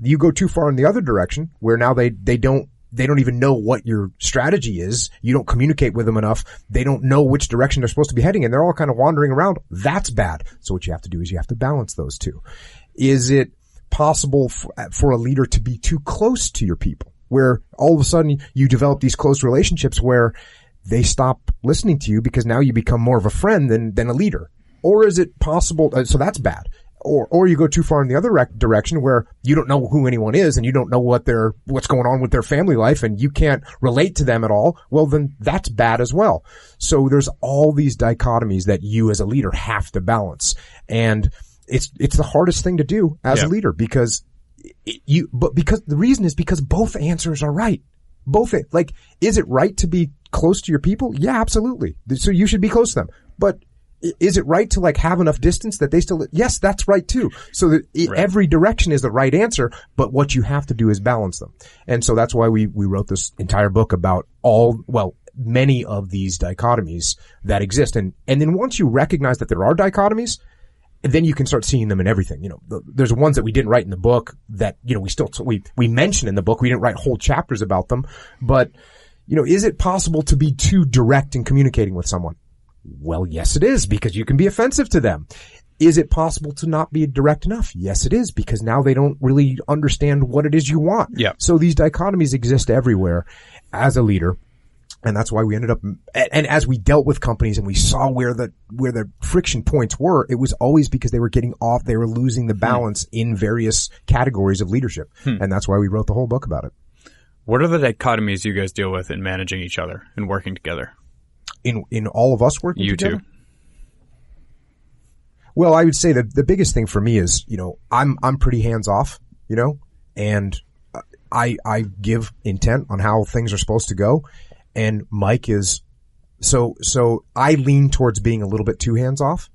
you go too far in the other direction where now they, they don't, they don't even know what your strategy is. You don't communicate with them enough. They don't know which direction they're supposed to be heading and they're all kind of wandering around. That's bad. So what you have to do is you have to balance those two. Is it possible for, for a leader to be too close to your people where all of a sudden you develop these close relationships where they stop listening to you because now you become more of a friend than, than a leader? Or is it possible? Uh, so that's bad or or you go too far in the other rec- direction where you don't know who anyone is and you don't know what their what's going on with their family life and you can't relate to them at all well then that's bad as well. So there's all these dichotomies that you as a leader have to balance. And it's it's the hardest thing to do as yeah. a leader because you but because the reason is because both answers are right. Both like is it right to be close to your people? Yeah absolutely. So you should be close to them. But is it right to like have enough distance that they still, yes, that's right too. So that right. every direction is the right answer, but what you have to do is balance them. And so that's why we, we wrote this entire book about all, well, many of these dichotomies that exist. And, and then once you recognize that there are dichotomies, then you can start seeing them in everything. You know, there's ones that we didn't write in the book that, you know, we still, we, we mention in the book. We didn't write whole chapters about them, but, you know, is it possible to be too direct in communicating with someone? Well, yes, it is because you can be offensive to them. Is it possible to not be direct enough? Yes, it is because now they don't really understand what it is you want. Yeah. So these dichotomies exist everywhere as a leader. And that's why we ended up, and as we dealt with companies and we saw where the, where the friction points were, it was always because they were getting off, they were losing the hmm. balance hmm. in various categories of leadership. Hmm. And that's why we wrote the whole book about it. What are the dichotomies you guys deal with in managing each other and working together? In in all of us working you together? Too. Well, I would say that the biggest thing for me is, you know, I'm I'm pretty hands off, you know, and I I give intent on how things are supposed to go, and Mike is so so I lean towards being a little bit too hands off.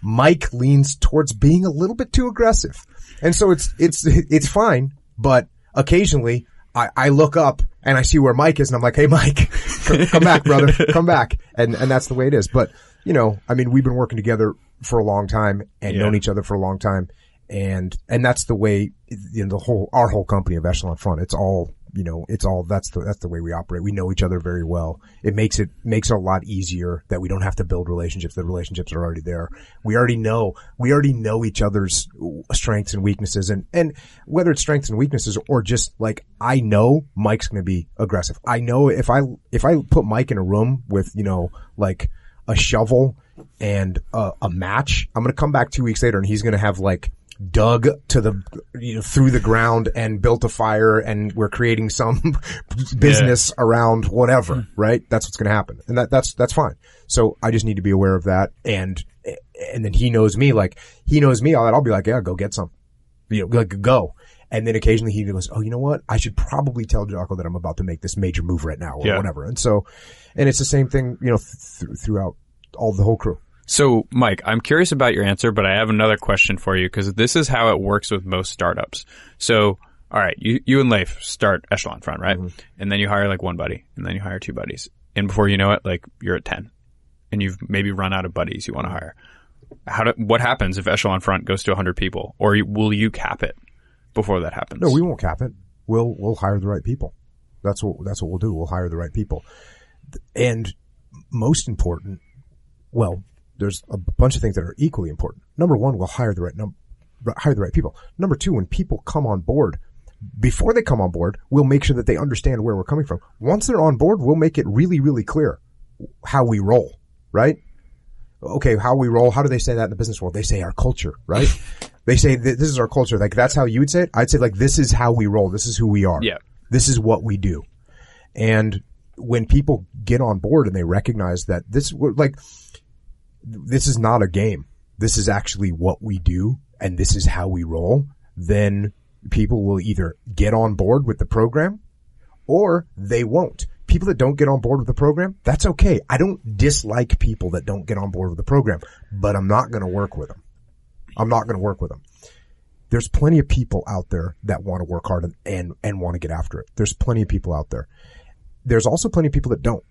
Mike leans towards being a little bit too aggressive, and so it's it's it's fine, but occasionally I, I look up and I see where Mike is and I'm like, Hey, Mike, come, come back, brother, come back. And, and that's the way it is. But, you know, I mean, we've been working together for a long time and yeah. known each other for a long time. And, and that's the way, you know, the whole, our whole company of Echelon Front, it's all, you know, it's all, that's the, that's the way we operate. We know each other very well. It makes it, makes it a lot easier that we don't have to build relationships. The relationships are already there. We already know, we already know each other's strengths and weaknesses and, and whether it's strengths and weaknesses or just like, I know Mike's going to be aggressive. I know if I, if I put Mike in a room with, you know, like a shovel and a, a match, I'm going to come back two weeks later and he's going to have like, dug to the you know through the ground and built a fire and we're creating some business yeah. around whatever hmm. right that's what's going to happen and that that's that's fine so i just need to be aware of that and and then he knows me like he knows me i'll, I'll be like yeah go get some you know like go and then occasionally he goes, Oh, you know what? I should probably tell Jocko that I'm about to make this major move right now or yeah. whatever. And so, and it's the same thing, you know, th- throughout all the whole crew. So, Mike, I'm curious about your answer, but I have another question for you because this is how it works with most startups. So, all right, you, you and Leif start Echelon Front, right? Mm-hmm. And then you hire like one buddy and then you hire two buddies. And before you know it, like you're at 10 and you've maybe run out of buddies you want to hire. How do, what happens if Echelon Front goes to 100 people or will you cap it before that happens? No, we won't cap it. We'll, we'll hire the right people. That's what, that's what we'll do. We'll hire the right people. And most important, well, there's a bunch of things that are equally important. Number one, we'll hire the right num- hire the right people. Number two, when people come on board, before they come on board, we'll make sure that they understand where we're coming from. Once they're on board, we'll make it really, really clear how we roll, right? Okay, how we roll. How do they say that in the business world? They say our culture, right? they say this is our culture. Like that's how you would say it. I'd say like this is how we roll. This is who we are. Yeah. This is what we do. And when people get on board and they recognize that this, like, this is not a game. This is actually what we do and this is how we roll, then people will either get on board with the program or they won't. People that don't get on board with the program, that's okay. I don't dislike people that don't get on board with the program, but I'm not going to work with them. I'm not going to work with them. There's plenty of people out there that want to work hard and, and, and want to get after it. There's plenty of people out there. There's also plenty of people that don't,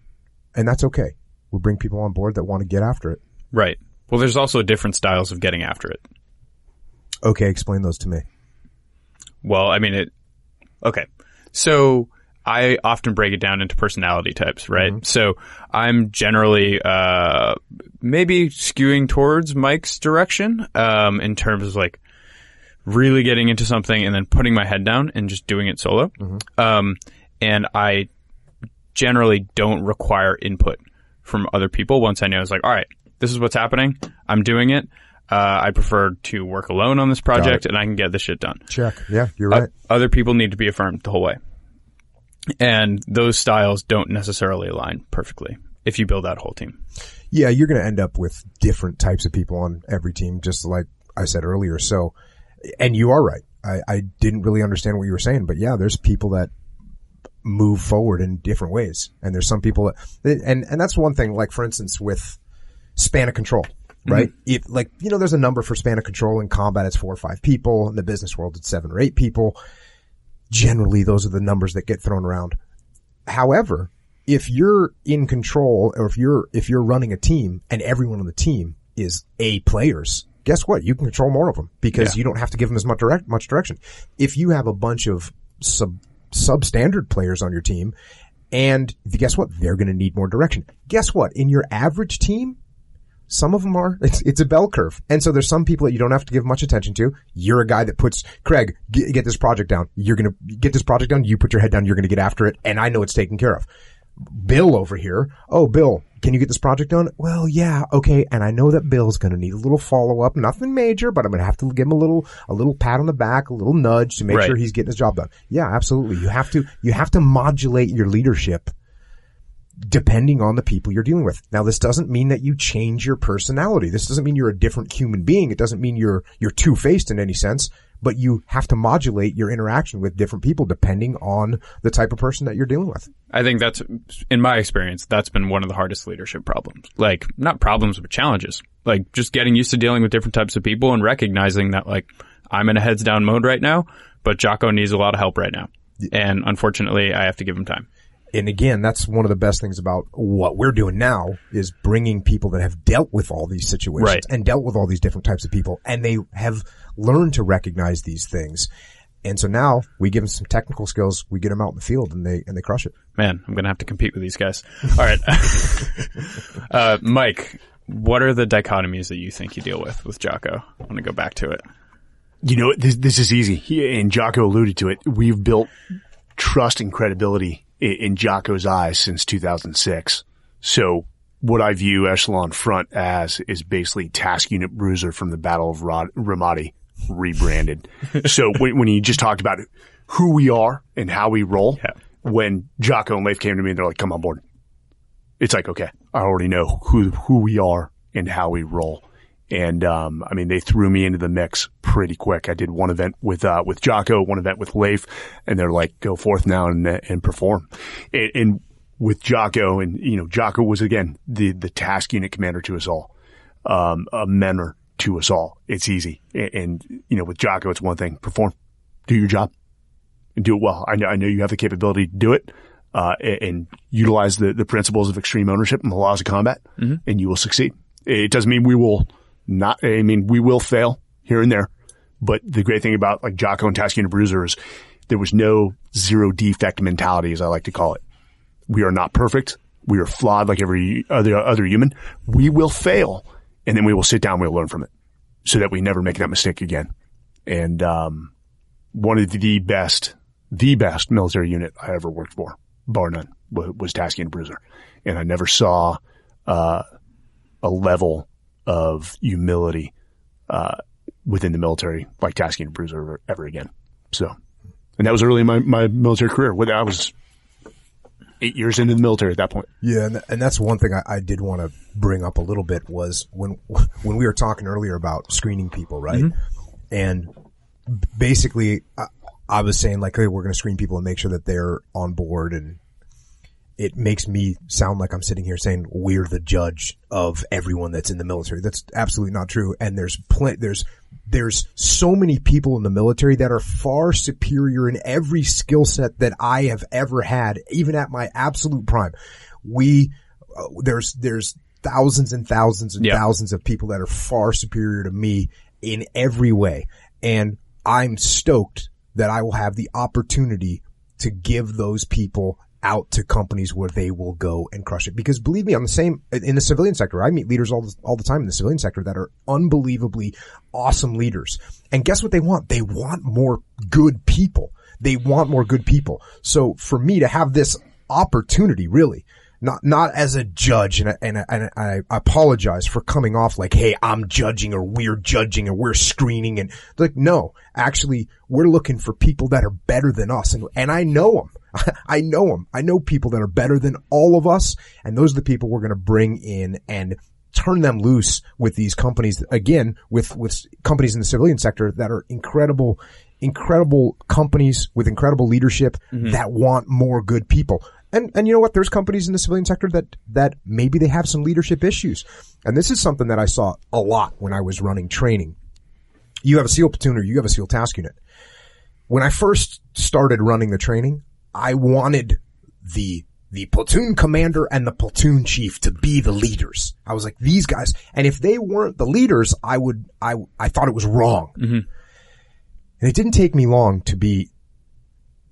and that's okay. We bring people on board that want to get after it. Right. Well, there's also different styles of getting after it. Okay, explain those to me. Well, I mean it. Okay, so I often break it down into personality types, right? Mm-hmm. So I'm generally uh, maybe skewing towards Mike's direction um, in terms of like really getting into something and then putting my head down and just doing it solo. Mm-hmm. Um, and I generally don't require input from other people once I know it's like, all right, this is what's happening. I'm doing it. Uh, I prefer to work alone on this project and I can get this shit done. Check. Yeah, you're right. Other people need to be affirmed the whole way. And those styles don't necessarily align perfectly if you build that whole team. Yeah, you're going to end up with different types of people on every team, just like I said earlier. So, and you are right. I, I didn't really understand what you were saying, but yeah, there's people that move forward in different ways. And there's some people that, and, and that's one thing, like for instance, with span of control, right? Mm-hmm. If like, you know, there's a number for span of control in combat. It's four or five people. In the business world, it's seven or eight people. Generally, those are the numbers that get thrown around. However, if you're in control or if you're, if you're running a team and everyone on the team is A players, guess what? You can control more of them because yeah. you don't have to give them as much direct, much direction. If you have a bunch of sub, substandard players on your team and guess what? They're going to need more direction. Guess what? In your average team, some of them are. It's, it's a bell curve. And so there's some people that you don't have to give much attention to. You're a guy that puts, Craig, get, get this project down. You're going to get this project done. You put your head down. You're going to get after it. And I know it's taken care of. Bill over here. Oh, Bill, can you get this project done? Well, yeah, okay. And I know that Bill's going to need a little follow up, nothing major, but I'm going to have to give him a little, a little pat on the back, a little nudge to make right. sure he's getting his job done. Yeah, absolutely. You have to, you have to modulate your leadership depending on the people you're dealing with. Now, this doesn't mean that you change your personality. This doesn't mean you're a different human being. It doesn't mean you're, you're two-faced in any sense, but you have to modulate your interaction with different people depending on the type of person that you're dealing with. I think that's, in my experience, that's been one of the hardest leadership problems. Like, not problems, but challenges. Like, just getting used to dealing with different types of people and recognizing that, like, I'm in a heads down mode right now, but Jocko needs a lot of help right now. And unfortunately, I have to give him time and again, that's one of the best things about what we're doing now is bringing people that have dealt with all these situations right. and dealt with all these different types of people and they have learned to recognize these things. And so now we give them some technical skills. We get them out in the field and they, and they crush it. Man, I'm going to have to compete with these guys. All right. uh, Mike, what are the dichotomies that you think you deal with with Jocko? I want to go back to it. You know, this, this is easy. He, and Jocko alluded to it. We've built trust and credibility in, in Jocko's eyes since 2006. So what I view Echelon Front as is basically Task Unit Bruiser from the Battle of Rod- Ramadi rebranded. so when, when you just talked about who we are and how we roll, yeah. when Jocko and Leif came to me and they're like, come on board. It's like, okay, I already know who, who we are and how we roll. And, um, I mean, they threw me into the mix pretty quick. I did one event with, uh, with Jocko, one event with Leif, and they're like, go forth now and, and perform. And, and with Jocko and, you know, Jocko was again the, the task unit commander to us all, um, a mentor to us all. It's easy. And, and, you know, with Jocko, it's one thing, perform, do your job and do it well. I know, I know you have the capability to do it, uh, and, and utilize the, the principles of extreme ownership and the laws of combat mm-hmm. and you will succeed. It doesn't mean we will not, I mean, we will fail here and there, but the great thing about like Jocko and Task Unit Bruiser is there was no zero defect mentality, as I like to call it. We are not perfect. We are flawed like every other, other human. We will fail and then we will sit down. We'll learn from it so that we never make that mistake again. And, um, one of the best, the best military unit I ever worked for, bar none, was, was Task Unit Bruiser. And I never saw, uh, a level of humility, uh, within the military like Task Unit Bruiser ever, ever again. So, and that was early in my, my military career. I was eight years into the military at that point. Yeah, and, and that's one thing I, I did want to bring up a little bit was when when we were talking earlier about screening people, right? Mm-hmm. And basically, I, I, was saying like, hey, we're going to screen people and make sure that they're on board and it makes me sound like I'm sitting here saying we're the judge of everyone that's in the military. That's absolutely not true. And there's plenty, there's, there's so many people in the military that are far superior in every skill set that I have ever had, even at my absolute prime. We, uh, there's, there's thousands and thousands and thousands of people that are far superior to me in every way. And I'm stoked that I will have the opportunity to give those people out to companies where they will go and crush it. Because believe me, on the same, in the civilian sector, I meet leaders all the, all the time in the civilian sector that are unbelievably awesome leaders. And guess what they want? They want more good people. They want more good people. So for me to have this opportunity, really, not not as a judge, and I, and, I, and I apologize for coming off like, hey, I'm judging or we're judging or we're screening, and like, no, actually, we're looking for people that are better than us, and and I know them. I know them. I know people that are better than all of us, and those are the people we're going to bring in and turn them loose with these companies. Again, with with companies in the civilian sector that are incredible, incredible companies with incredible leadership mm-hmm. that want more good people. And and you know what? There's companies in the civilian sector that that maybe they have some leadership issues, and this is something that I saw a lot when I was running training. You have a SEAL platoon or you have a SEAL task unit. When I first started running the training, I wanted the the platoon commander and the platoon chief to be the leaders. I was like, these guys, and if they weren't the leaders, I would, I, I thought it was wrong. Mm-hmm. And it didn't take me long to be,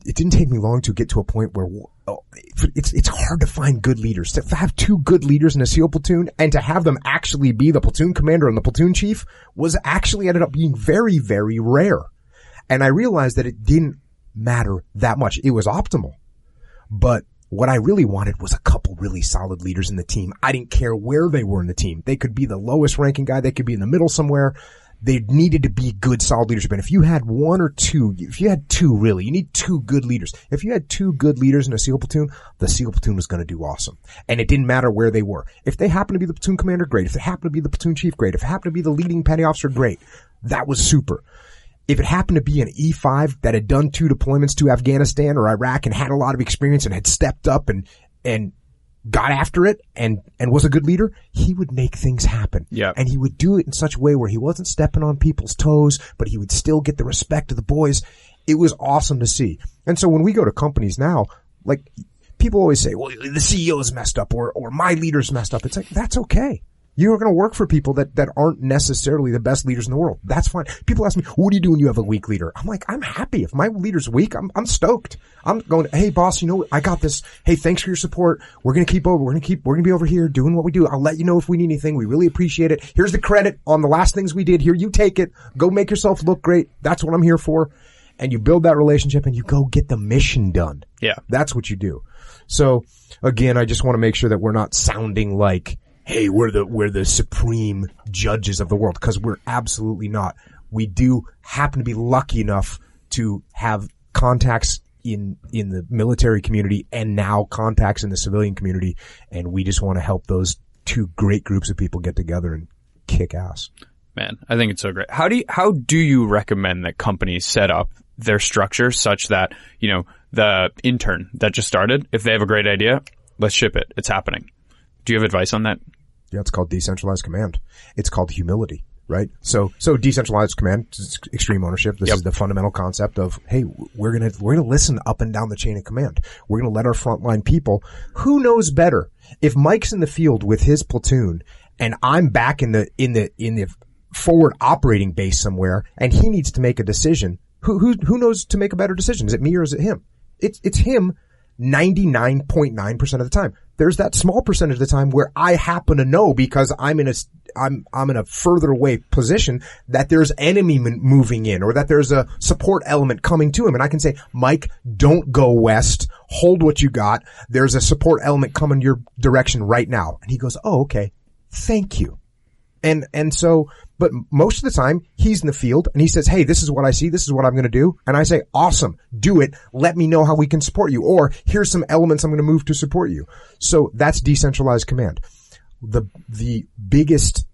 it didn't take me long to get to a point where oh, it's, it's hard to find good leaders. To have two good leaders in a SEAL platoon and to have them actually be the platoon commander and the platoon chief was actually ended up being very, very rare. And I realized that it didn't matter that much. It was optimal. But what I really wanted was a couple really solid leaders in the team. I didn't care where they were in the team. They could be the lowest ranking guy. They could be in the middle somewhere. They needed to be good, solid leadership. And if you had one or two, if you had two really, you need two good leaders. If you had two good leaders in a SEAL platoon, the SEAL platoon was going to do awesome. And it didn't matter where they were. If they happened to be the platoon commander, great. If they happened to be the platoon chief, great. If it happened to be the leading petty officer, great. That was super. If it happened to be an E5 that had done two deployments to Afghanistan or Iraq and had a lot of experience and had stepped up and, and got after it and, and was a good leader, he would make things happen. Yeah. And he would do it in such a way where he wasn't stepping on people's toes, but he would still get the respect of the boys. It was awesome to see. And so when we go to companies now, like people always say, well, the CEO is messed up or, or my leader's messed up. It's like, that's okay You're going to work for people that, that aren't necessarily the best leaders in the world. That's fine. People ask me, what do you do when you have a weak leader? I'm like, I'm happy. If my leader's weak, I'm, I'm stoked. I'm going, hey boss, you know, I got this. Hey, thanks for your support. We're going to keep over. We're going to keep, we're going to be over here doing what we do. I'll let you know if we need anything. We really appreciate it. Here's the credit on the last things we did here. You take it. Go make yourself look great. That's what I'm here for. And you build that relationship and you go get the mission done. Yeah. That's what you do. So again, I just want to make sure that we're not sounding like, hey, we're the, we're the supreme judges of the world because we're absolutely not. We do happen to be lucky enough to have contacts in, in the military community and now contacts in the civilian community. And we just want to help those two great groups of people get together and kick ass. Man, I think it's so great. How do you, how do you recommend that companies set up their structure such that, you know, the intern that just started, if they have a great idea, let's ship it. It's happening. Do you have advice on that? Yeah, it's called decentralized command. It's called humility, right? So, so decentralized command, extreme ownership. This yep. is the fundamental concept of, hey, we're gonna, we're gonna listen up and down the chain of command. We're gonna let our frontline people, who knows better? If Mike's in the field with his platoon and I'm back in the, in the, in the forward operating base somewhere and he needs to make a decision, who, who, who knows to make a better decision? Is it me or is it him? It's, it's him 99.9% of the time. There's that small percentage of the time where I happen to know because I'm in a, I'm, I'm in a further away position that there's enemy moving in or that there's a support element coming to him. And I can say, Mike, don't go west. Hold what you got. There's a support element coming your direction right now. And he goes, Oh, okay. Thank you. And, and so but most of the time he's in the field and he says, Hey, this is what I see. This is what I'm going to do. And I say, awesome. Do it. Let me know how we can support you. Or here's some elements I'm going to move to support you. So that's decentralized command. The, the biggest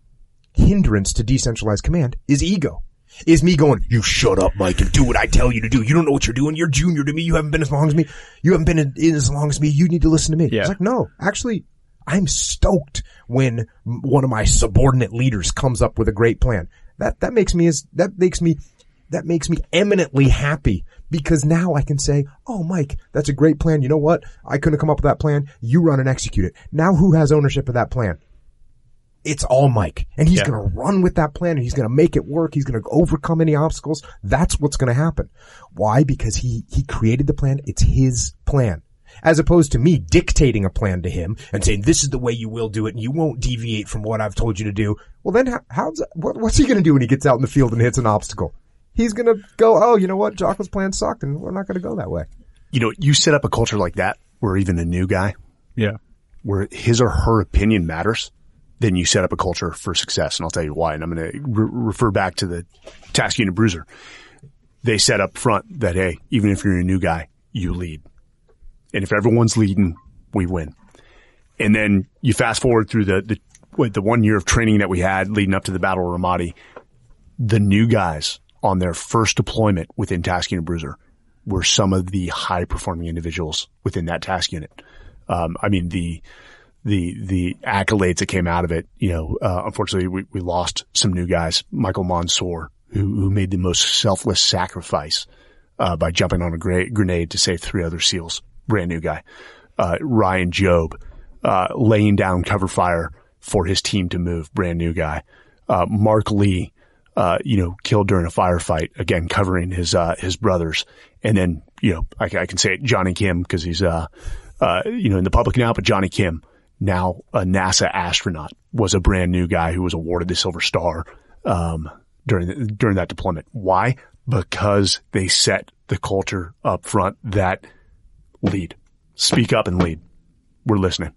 hindrance to decentralized command is ego. Is me going, you shut up, Mike, and do what I tell you to do. You don't know what you're doing. You're junior to me. You haven't been as long as me. You haven't been in, in as long as me. You need to listen to me. Yeah. It's like, no, actually, I'm stoked when one of my subordinate leaders comes up with a great plan. That, that makes me as, that makes me, that makes me eminently happy because now I can say, Oh, Mike, that's a great plan. You know what? I couldn't come up with that plan. You run and execute it. Now who has ownership of that plan? It's all Mike and he's yeah. going to run with that plan and he's going to make it work. He's going to overcome any obstacles. That's what's going to happen. Why? Because he, he created the plan. It's his plan as opposed to me dictating a plan to him and saying, this is the way you will do it and you won't deviate from what I've told you to do. Well, then how, how's, what, what's he going to do when he gets out in the field and hits an obstacle? He's going to go, oh, you know what? Jocko's plan sucked and we're not going to go that way. You know, you set up a culture like that where even a new guy, yeah, where his or her opinion matters, then you set up a culture for success. And I'll tell you why. And I'm going to re- refer back to the task unit bruiser. They set up front that, hey, even if you're a new guy, you lead. And if everyone's leading, we win. And then you fast forward through the, the, the one year of training that we had leading up to the Battle of Ramadi. The new guys on their first deployment within Task Unit Bruiser were some of the high performing individuals within that task unit. Um, I mean, the, the, the accolades that came out of it, you know, uh, unfortunately we, we lost some new guys, Michael Monsoor, who, who made the most selfless sacrifice, uh, by jumping on a grenade to save three other SEALs brand new guy, uh, Ryan Job, uh, laying down cover fire for his team to move, brand new guy. Uh, Mark Lee, uh, you know, killed during a firefight, again, covering his, uh, his brothers. And then, you know, I, I can say it, Jonny Kim, cause he's, uh, you know, in the public now, but Jonny Kim, now a NASA astronaut, was a brand new guy who was awarded the Silver Star, um, during, the, during that deployment. Why? Because they set the culture up front that lead. Speak up and lead. We're listening.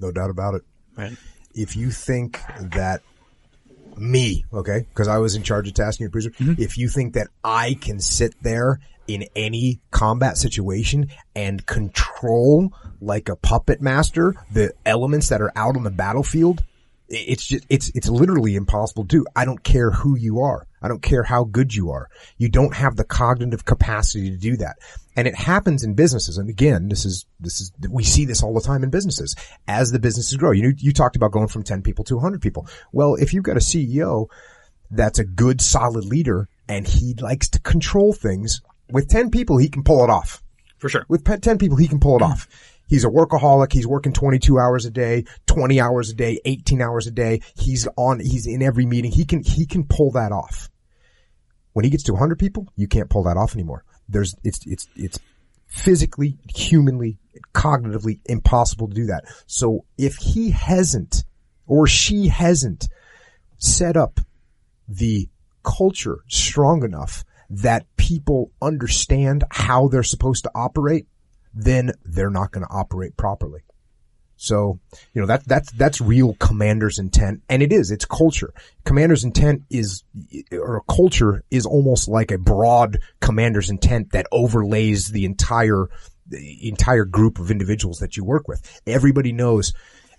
No doubt about it. Right. If you think that me, okay, because I was in charge of Task Unit Bruiser, mm-hmm. if you think that I can sit there in any combat situation and control like a puppet master the elements that are out on the battlefield, it's just, it's, it's literally impossible to do. I don't care who you are. I don't care how good you are. You don't have the cognitive capacity to do that. And it happens in businesses. And again, this is, this is, we see this all the time in businesses as the businesses grow. You you talked about going from 10 people to 100 people. Well, if you've got a CEO that's a good, solid leader and he likes to control things with 10 people, he can pull it off. For sure. With 10 people, he can pull it off He's a workaholic. He's working 22 hours a day, 20 hours a day, 18 hours a day. He's on, he's in every meeting. He can, he can pull that off. When he gets to 100 people, you can't pull that off anymore. There's, it's, it's, it's physically, humanly, cognitively impossible to do that. So if he hasn't or she hasn't set up the culture strong enough that people understand how they're supposed to operate, then they're not going to operate properly. So, you know, that, that's, that's real commander's intent. And it is, it's culture. Commander's intent is, or culture is almost like a broad commander's intent that overlays the entire, the entire group of individuals that you work with. Everybody knows,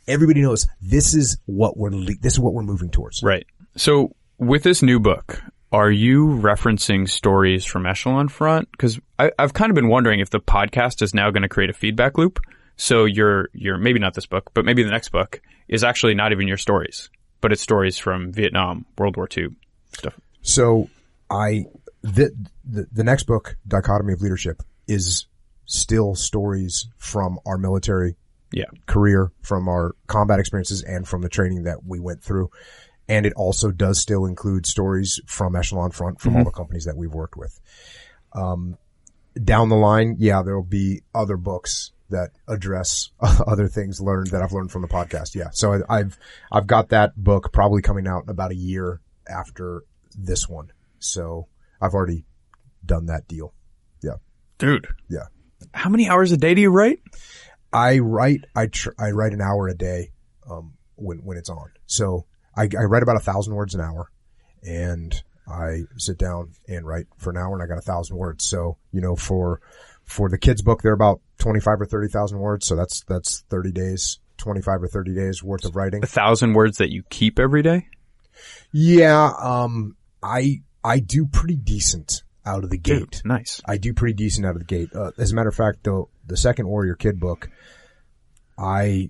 everybody knows this is what we're, this is what we're moving towards. Right. So with this new book, are you referencing stories from Echelon Front? Because I've kind of been wondering if the podcast is now going to create a feedback loop. So your your maybe not this book, but maybe the next book is actually not even your stories, but it's stories from Vietnam, World War II stuff. So I the the, the next book, Dichotomy of Leadership, is still stories from our military yeah. career, from our combat experiences, and from the training that we went through and it also does still include stories from Echelon Front from mm-hmm. all the companies that we've worked with. Um, down the line, yeah, there will be other books that address other things learned that I've learned from the podcast. Yeah. So I, I've, I've got that book probably coming out about a year after this one. So I've already done that deal. Yeah. Dude. Yeah. How many hours a day do you write? I write, I, tr- I write an hour a day, um, when, when it's on. So I, I write about a thousand words an hour and I sit down and write for an hour and I got a thousand words. So, you know, for, for the kids book, they're about 25 or 30,000 words. So that's, that's 30 days, 25 or 30 days worth of writing. A thousand words that you keep every day? Yeah. Um, I, I do pretty decent out of the gate. Dude, nice. I do pretty decent out of the gate. Uh, as a matter of fact, though, the second Warrior Kid book, I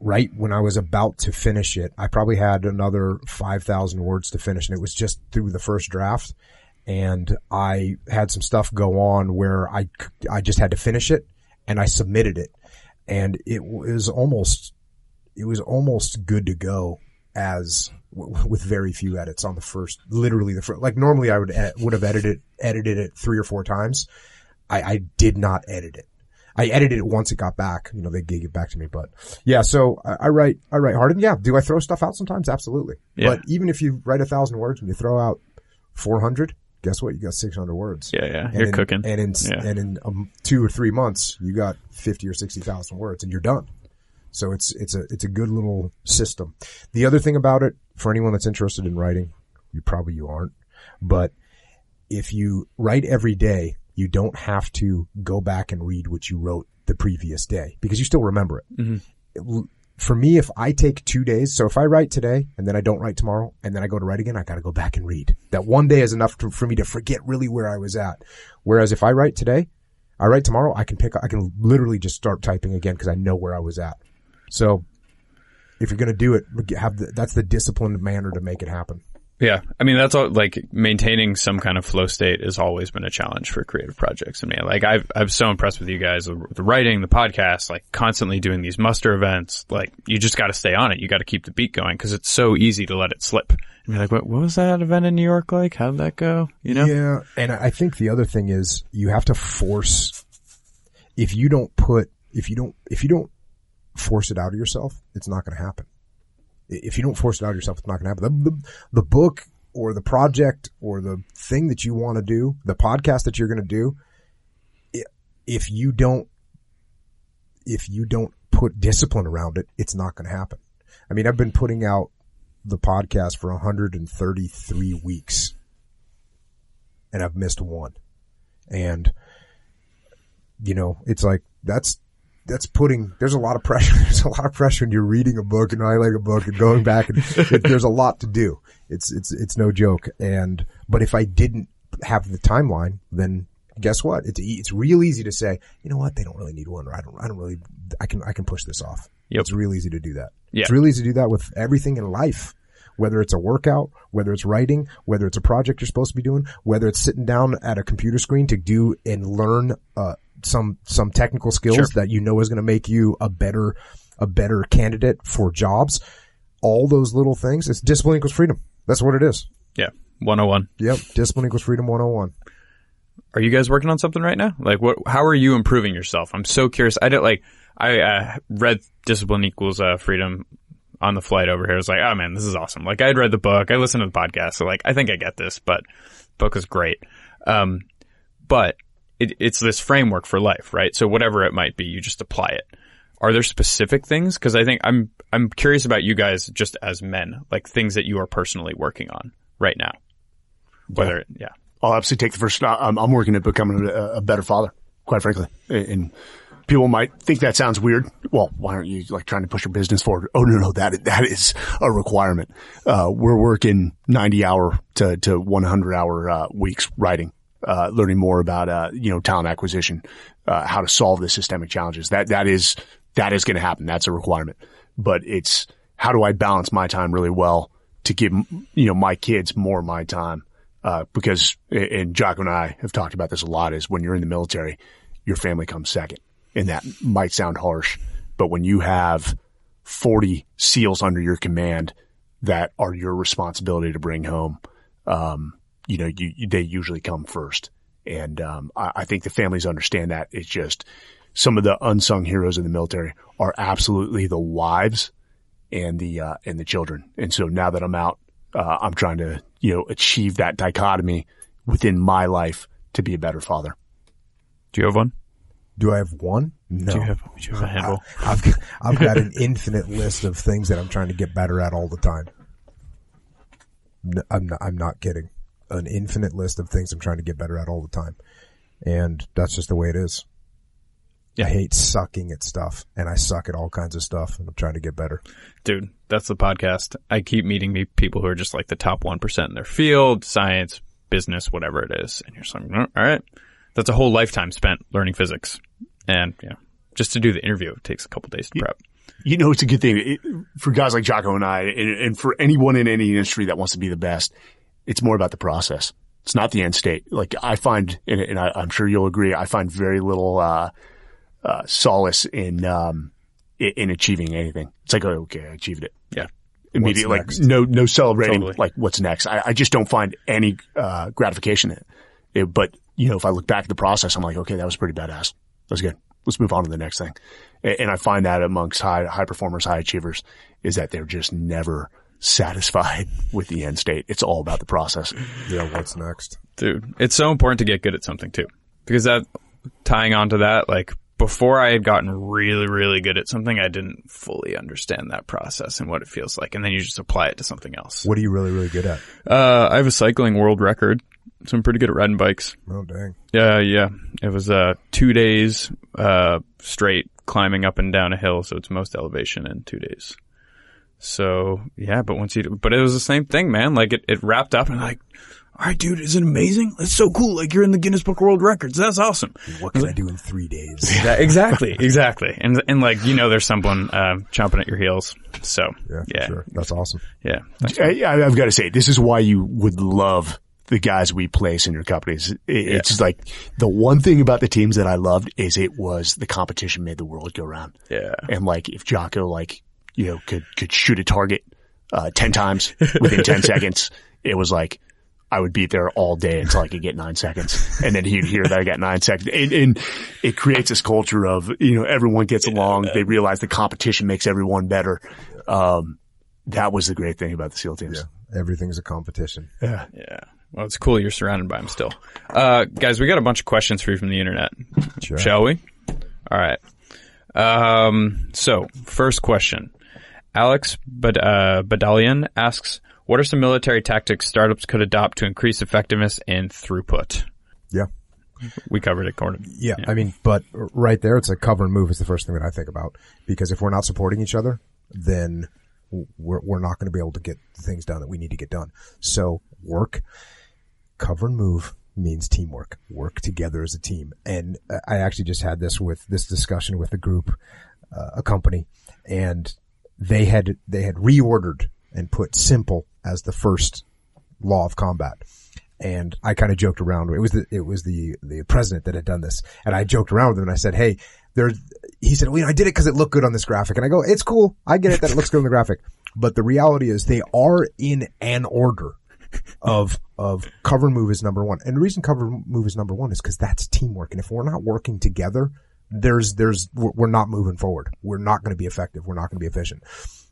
right when I was about to finish it, I probably had another 5,000 words to finish and it was just through the first draft. And I had some stuff go on where I, I just had to finish it and I submitted it and it was almost, it was almost good to go as with very few edits on the first, literally the first, like normally I would, would have edited, edited it three or four times. I, I did not edit it. I edited it once it got back. You know, they gave it back to me, but yeah. So I, I write, I write hard, and yeah. Do I throw stuff out sometimes? Absolutely. Yeah. But even if you write a thousand words and you throw out four hundred, guess what? You got six hundred words. Yeah, yeah. And you're in, cooking. And in yeah. and in um, two or three months, you got fifty or sixty thousand words, and you're done. So it's it's a it's a good little system. The other thing about it, for anyone that's interested in writing, you probably you aren't, but if you write every day, you don't have to go back and read what you wrote the previous day because you still remember it. Mm-hmm. For me, if I take two days, so if I write today and then I don't write tomorrow and then I go to write again, I got to go back and read. That one day is enough to, for me to forget really where I was at. Whereas if I write today, I write tomorrow, I can pick, I can literally just start typing again because I know where I was at. So if you're to do it, have the, that's the disciplined manner to make it happen. Yeah. I mean, that's all, like maintaining some kind of flow state has always been a challenge for creative projects. I mean, like I've, I'm so impressed with you guys, the writing, the podcast, like constantly doing these muster events. Like you just got to stay on it. You got to keep the beat going because it's so easy to let it slip. And be like, what, what was that event in New York like? How did that go? You know? Yeah. And I think the other thing is you have to force, if you don't put, if you don't, if you don't force it out of yourself, it's not going to happen if you don't force it out of yourself, it's not going to happen. The, the, the, book or the project or the thing that you want to do, the podcast that you're going to do, if you don't, if you don't put discipline around it, it's not going to happen. I mean, I've been putting out the podcast for 133 weeks and I've missed one. And, you know, it's like, that's, that's putting, there's a lot of pressure. There's a lot of pressure when you're reading a book and writing a book and going back and it, there's a lot to do. It's, it's, it's no joke. And, but if I didn't have the timeline, then guess what? It's, it's real easy to say, you know what? They don't really need one. Or I don't, I don't really, I can, I can push this off. Yep. It's real easy to do that. Yeah. It's real easy to do that with everything in life whether it's a workout, whether it's writing, whether it's a project you're supposed to be doing, whether it's sitting down at a computer screen to do and learn uh, some, some technical skills Sure. that you know is going to make you a better, a better candidate for jobs. All those little things. It's discipline equals freedom. That's what it is. Yeah. 101. Yep. Discipline equals freedom 101. Are you guys working on something right now? Like what, how are you improving yourself? I'm so curious. I don't like, I, uh, read Discipline Equals, uh, Freedom on the flight over here. I was like, oh man, this is awesome. Like I'd read the book. I listened to the podcast. So like, I think I get this, but book is great. Um, but it, it's this framework for life, right? So whatever it might be, you just apply it. Are there specific things? Cause I think I'm, I'm curious about you guys just as men, like things that you are personally working on right now. Whether, yeah. I'll absolutely take the first. I'm, I'm working at becoming a, a better father, quite frankly. And people might think that sounds weird. Well, why aren't you like trying to push your business forward? Oh no, no, that that is a requirement. Uh, we're working 90 hour to to 100 hour uh, weeks writing, uh, learning more about uh, you know talent acquisition, uh, how to solve the systemic challenges. That that is that is going to happen. That's a requirement. But it's how do I balance my time really well to give you know my kids more of my time uh, because, and Jocko and I have talked about this a lot, is when you're in the military, your family comes second. And that might sound harsh, but when you have 40 SEALs under your command that are your responsibility to bring home, um, you know, you, you- they usually come first. And, um, I, I think the families understand that. It's just some of the unsung heroes in the military are absolutely the wives and the, uh, and the children. And so now that I'm out, uh, I'm trying to, you know, achieve that dichotomy within my life to be a better father. Do you have one? Do I have one? No. Do you have, do you have a handle? I've got, I've got an infinite list of things that I'm trying to get better at all the time. N- I'm not, I'm not kidding. An infinite list of things I'm trying to get better at all the time. And that's just the way it is. Yeah. I hate sucking at stuff and I suck at all kinds of stuff and I'm trying to get better. dude, that's the podcast. I keep meeting me people who are just like the top 1% in their field, science, business, whatever it is. And you're just like, "Oh, all right. That's a whole lifetime spent learning physics. And, you know, just to do the interview, it takes a couple days to prep. You know, it's a good thing it, for guys like Jocko and I, and, and for anyone in any industry that wants to be the best. It's more about the process. It's not the end state. Like I find, and, and I, I'm sure you'll agree, I find very little, uh, uh, solace in, um, in, in achieving anything. It's like, oh, okay, I achieved it. Yeah. Immediately, like no, no celebrating, Totally. like what's next. I, I just don't find any, uh, gratification in it. It- But, you know, if I look back at the process, I'm like, okay, that was pretty badass. That was good. Let's move on to the next thing. A- And I find that amongst high, high performers, high achievers is that they're just never satisfied with the end state. It's all about the process. Yeah. What's next? Dude, it's so important to get good at something too. Because that, tying on to that, like before I had gotten really, really good at something, I didn't fully understand that process and what it feels like. And then you just apply it to something else. What are you really, really good at? Uh, I have a cycling world record. So I'm pretty good at riding bikes. Oh, dang. Yeah, yeah. It was uh two days uh straight climbing up and down a hill, so it's most elevation in two days. So yeah, but once you but it was the same thing, man. Like it, it wrapped up and like, all right, dude, is it amazing? It's so cool. Like you're in the Guinness Book of World Records. That's awesome. What can I do in three days? Yeah, exactly, exactly. And and like you know, there's someone uh, chomping at your heels. So Yeah, yeah, sure. That's awesome. yeah. I, I- I've got to say, this is why you would love the guys we place in your companies. It- It's like the one thing about the teams that I loved is it was the competition made the world go round. Yeah. And like if Jocko like, you know, could, could shoot a target, uh, 10 times within 10 seconds, it was like, I would be there all day until I could get nine seconds. And then he'd hear that I got nine seconds. And, and it creates this culture of, you know, everyone gets along. They realize the competition makes everyone better. Um, that was the great thing about the SEAL teams. Everything's a competition. Yeah. Yeah. Well, it's cool you're surrounded by them still. Uh, guys, we got a bunch of questions for you from the internet. Sure. Shall we? All right. Um, so first question. Alex Bad- uh, Badalian asks, what are some military tactics startups could adopt to increase effectiveness and throughput? Yeah. We covered it, Gordon. Yeah, I mean, but right there, it's a cover and move is the first thing that I think about because if we're not supporting each other, then we're we're not going to be able to get the things done that we need to get done. So work, cover and move means teamwork. Work together as a team. And I actually just had this with this discussion with a group, uh, a company, and they had they had reordered and put simple as the first law of combat. and I kind of joked around. It was the, it was the, the president that had done this. And I joked around with him and I said, Hey, there, he said, well, you know, I did it because it looked good on this graphic. And I go, it's cool. I get it that it looks good on the graphic. But the reality is they are in an order of, of cover move is number one. And the reason cover move is number one is because that's teamwork. And if we're not working together, there's, there's, we're not moving forward. We're not going to be effective. We're not going to be efficient.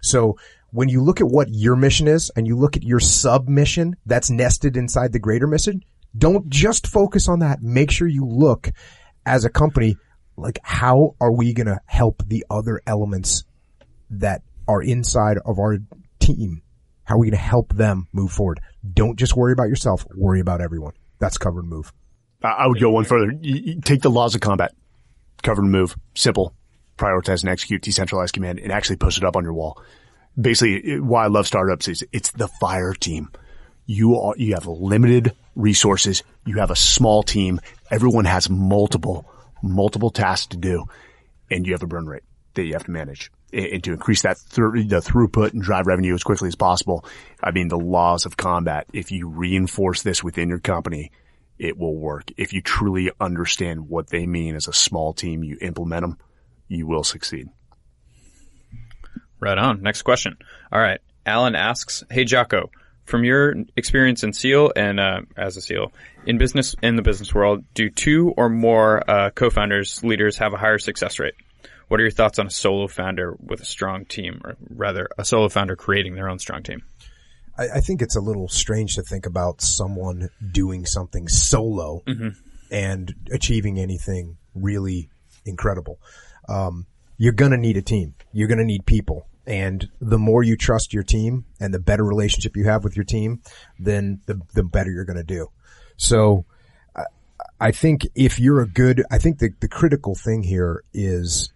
So when you look at what your mission is and you look at your sub mission that's nested inside the greater mission, don't just focus on that. Make sure you look as a company, like how are we going to help the other elements that are inside of our team? How are we going to help them move forward? Don't just worry about yourself. Worry about everyone. That's cover and move. I would go one further. Take the laws of combat, cover and move, simple, prioritize and execute, decentralized command, and actually push it up on your wall basically why I love startups is it's the fire team. You are, you have limited resources. You have a small team. Everyone has multiple, multiple tasks to do and you have a burn rate that you have to manage and to increase that th- the throughput and drive revenue as quickly as possible. I mean, the laws of combat, if you reinforce this within your company, it will work. If you truly understand what they mean as a small team, you implement them, you will succeed. Right on. Next question. All right. Alan asks, Hey Jocko, from your experience in SEAL and uh, as a SEAL in business in the business world, do two or more uh, co-founders leaders have a higher success rate? What are your thoughts on a solo founder with a strong team, or rather, a solo founder creating their own strong team? I, I think it's a little strange to think about someone doing something solo mm-hmm. and achieving anything really incredible. Um, you're going to need a team. You're going to need people. And the more you trust your team and the better relationship you have with your team, then the, the better you're going to do. So I think if you're a good, I think the, the critical thing here is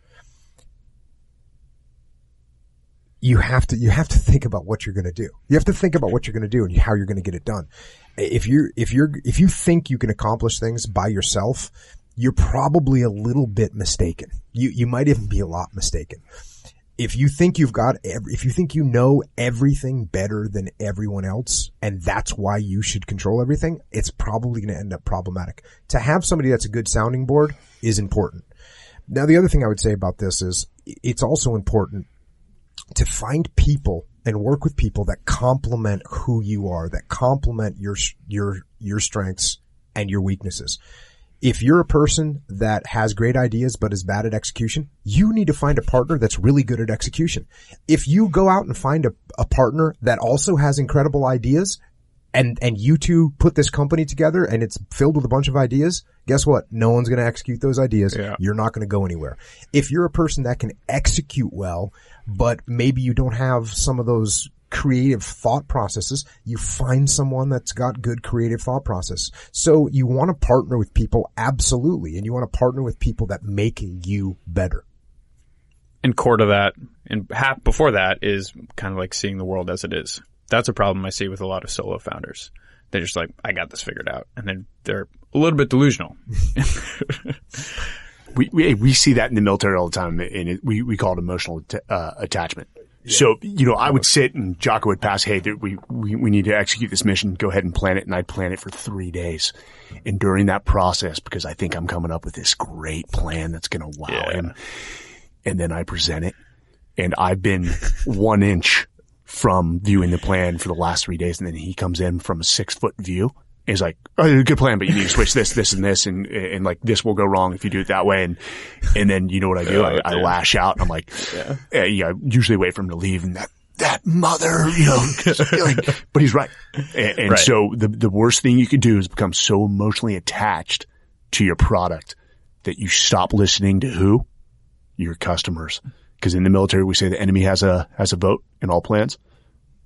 you have to, you have to think about what you're going to do. You have to think about what you're going to do and how you're going to get it done. If you if you're, if you think you can accomplish things by yourself, you're probably a little bit mistaken. You, you might even be a lot mistaken. If you think you've got every, if you think you know everything better than everyone else and that's why you should control everything, it's probably going to end up problematic. To have somebody that's a good sounding board is important. Now, the other thing I would say about this is it's also important to find people and work with people that complement who you are, that complement your, your, your strengths and your weaknesses if you're a person that has great ideas but is bad at execution, you need to find a partner that's really good at execution. If you go out and find a, a partner that also has incredible ideas and, and you two put this company together and it's filled with a bunch of ideas, guess what? No one's going to execute those ideas. Yeah. You're not going to go anywhere. If you're a person that can execute well, but maybe you don't have some of those creative thought processes, you find someone that's got good creative thought process. So you want to partner with people absolutely, and you want to partner with people that make you better. And core to that, and half before that is kind of like seeing the world as it is. That's a problem I see with a lot of solo founders. They're just like, I got this figured out. And then they're a little bit delusional. we, we, we see that in the military all the time and it, we, we call it emotional uh, attachment. So, you know, I would sit and Jocko would pass, hey, we, we, we need to execute this mission. Go ahead and plan it. And I'd plan it for three days. And during that process, because I think I'm coming up with this great plan that's going to wow yeah. him. And then I present it and I've been one inch from viewing the plan for the last three days. And then he comes in from a six foot view He's like, oh, good plan, but you need to switch this, this, and this, and and like this will go wrong if you do it that way. And and then you know what I do? Oh, I, I lash out, and I'm like, yeah. yeah, usually wait for him to leave, and that that mother, you know, like, but he's right. And, and right. so the the worst thing you could do is become so emotionally attached to your product that you stop listening to who your customers. Because in the military, we say the enemy has a has a vote in all plans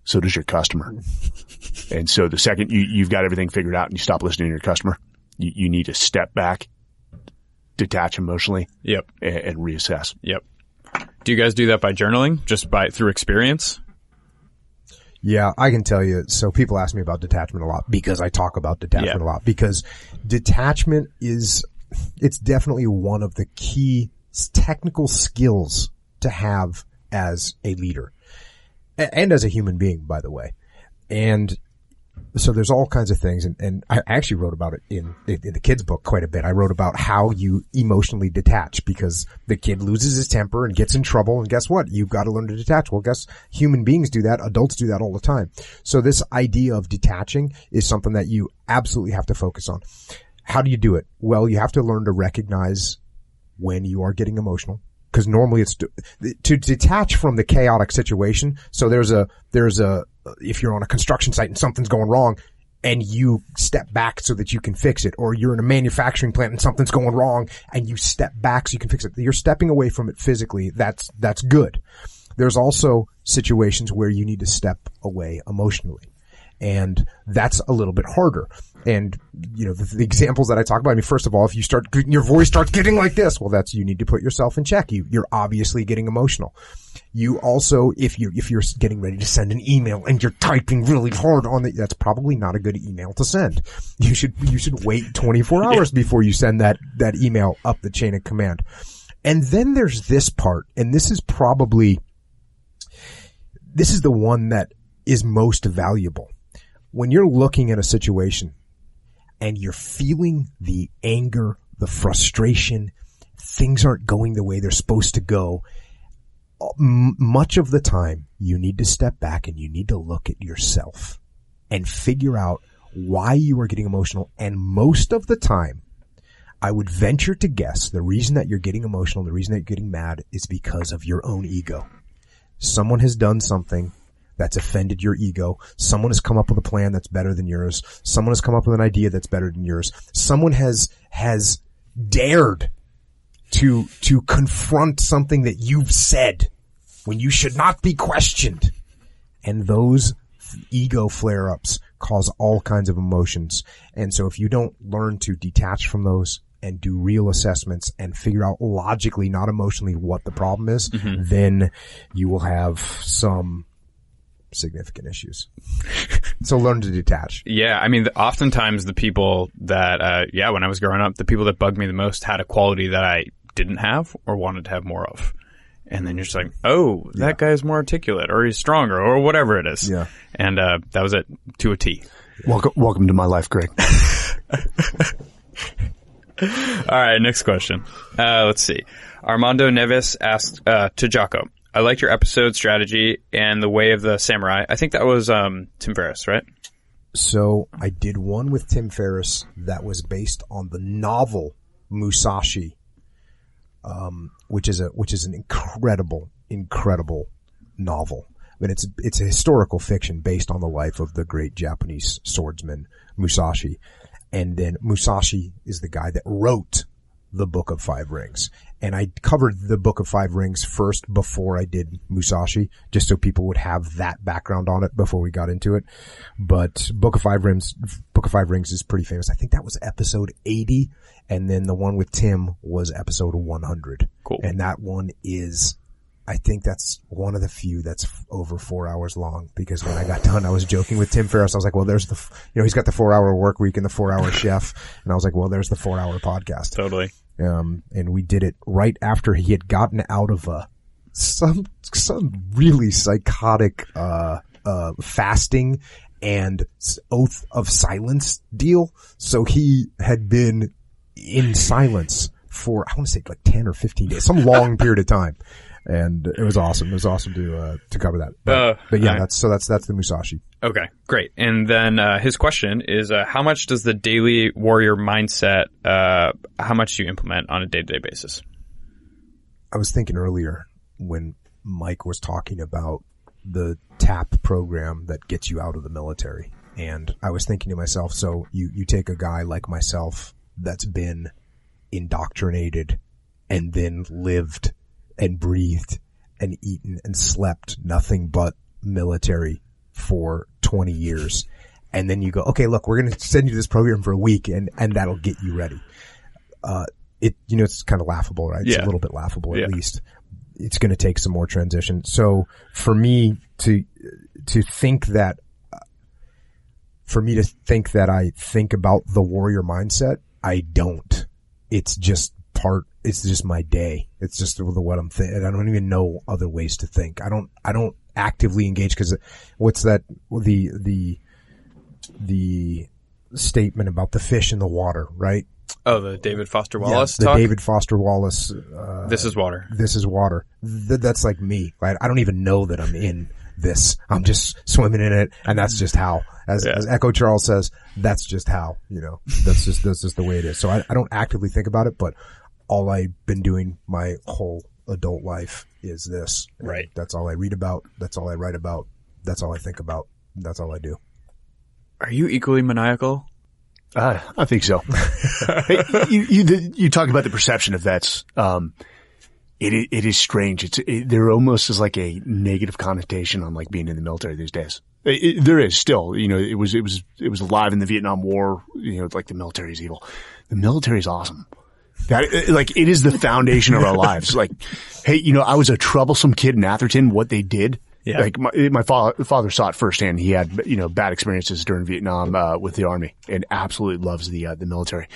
so does your customer. and so the second you, you've got everything figured out and you stop listening to your customer, you, you need to step back, detach emotionally. Yep. And, and reassess. Yep. Do you guys do that by journaling? Just by through experience? Yeah, I can tell you. So people ask me about detachment a lot because I talk about detachment a lot because detachment is, it's definitely one of the key technical skills to have as a leader and as a human being, by the way. And so there's all kinds of things, and, and I actually wrote about it in, in the kids' book quite a bit. I wrote about how you emotionally detach because the kid loses his temper and gets in trouble, and guess what? You've got to learn to detach. Well, guess human beings do that. Adults do that all the time. So this idea of detaching is something that you absolutely have to focus on. How do you do it? Well, you have to learn to recognize when you are getting emotional because normally it's to, to, detach from the chaotic situation. So there's a, there's a, if you're on a construction site and something's going wrong and you step back so that you can fix it, or you're in a manufacturing plant and something's going wrong and you step back so you can fix it. You're stepping away from it physically. That's, that's good. There's also situations where you need to step away emotionally. And that's a little bit harder. And, you know, the, the, examples that I talk about, I mean, first of all, if you start, your voice starts getting like this, well, that's, you need to put yourself in check. You, you're obviously getting emotional. You also, if you, if you're getting ready to send an email and you're typing really hard on it, that's probably not a good email to send. You should, you should wait 24 hours before you send that, that email up the chain of command. And then there's this part, and this is probably, this is the one that is most valuable. When you're looking at a situation and you're feeling the anger, the frustration, things aren't going the way they're supposed to go, much of the time you need to step back and you need to look at yourself and figure out why you are getting emotional. And most of the time, I would venture to guess the reason that you're getting emotional, the reason that you're getting mad is because of your own ego. Someone has done something that's offended your ego. Someone has come up with a plan that's better than yours. Someone has come up with an idea that's better than yours. Someone has, has dared to, to confront something that you've said when you should not be questioned. And those ego flare ups cause all kinds of emotions. And so if you don't learn to detach from those and do real assessments and figure out logically, not emotionally, what the problem is, mm-hmm. then you will have some significant issues. so learn to detach. Yeah, I mean, oftentimes the people that, uh, yeah, when I was growing up, the people that bugged me the most had a quality that I didn't have or wanted to have more of. And then you're just like, oh, that yeah. guy is more articulate or he's stronger or whatever it is. Yeah. And, uh, that was it to a T. Welcome, welcome to my life, Greg. All right, next question. Uh, let's see. Armando Neves asked uh, to Jocko, I liked your episode strategy and the way of the samurai. I think that was um, Tim Ferriss, right? So I did one with Tim Ferriss that was based on the novel Musashi, um, which is a which is an incredible, incredible novel. I mean, it's it's a historical fiction based on the life of the great Japanese swordsman Musashi, and then Musashi is the guy that wrote the Book of Five Rings. And I covered the Book of Five Rings first before I did Musashi, just so people would have that background on it before we got into it. But Book of Five Rings, Book of Five Rings is pretty famous. I think that was episode 80. And then the one with Tim was episode 100. Cool. And that one is I think that's one of the few that's over four hours long because when I got done, I was joking with Tim Ferriss. I was like, well, there's the, you know, he's got the four hour work week and the four hour chef. And I was like, well, there's the four hour podcast. Totally. Um, and we did it right after he had gotten out of a, some, some really psychotic, uh, uh, fasting and oath of silence deal. So he had been in silence for, I want to say like 10 or 15 days, some long period of time. And it was awesome. It was awesome to, uh, to cover that. But, uh, but yeah, that's, so that's, that's the Musashi. Okay, great. And then uh, his question is, uh, how much does the daily warrior mindset, uh, how much do you implement on a day to day basis? I was thinking earlier when Mike was talking about the TAP program that gets you out of the military. And I was thinking to myself, so you, you take a guy like myself that's been indoctrinated and then lived and breathed and eaten and slept nothing but military for 20 years. And then you go, okay, look, we're going to send you this program for a week and, and that'll get you ready. Uh, it, you know, it's kind of laughable, right? It's yeah. a little bit laughable yeah. at least. It's going to take some more transition. So for me to, to think that, for me to think that I think about the warrior mindset, I don't. It's just part, it's just my day. It's just what I'm thinking. I don't even know other ways to think. I don't, I don't actively engaged because what's that the the the statement about the fish in the water, right? Oh, the David Foster Wallace Yeah, the talk. David Foster Wallace. Uh, this is water. this is water. Th- that's like me, right? I don't even know that I'm in this. I'm just swimming in it, and that's just how. As, Yeah. as Echo Charles says, that's just how. You know, that's just that's just the way it is. So I, I don't actively think about it, but all I've been doing my whole adult life is this. And Right. That's all I read about. That's all I write about. That's all I think about. That's all I do. Are you equally maniacal? Uh, I think so. You, you, you talk about the perception of vets. Um, it, it is strange. It's, it, there almost is like a negative connotation on like being in the military these days. It, it- there is still, you know, it was, it was, it was alive in the Vietnam War, you know, like the military is evil. The military is awesome. That, like, it is the foundation of our lives. Like, hey, you know, I was a troublesome kid in Atherton. What they did, Yeah. like my, my father, father saw it firsthand. He had, you know, bad experiences during Vietnam, uh, with the army and absolutely loves the, uh, the military.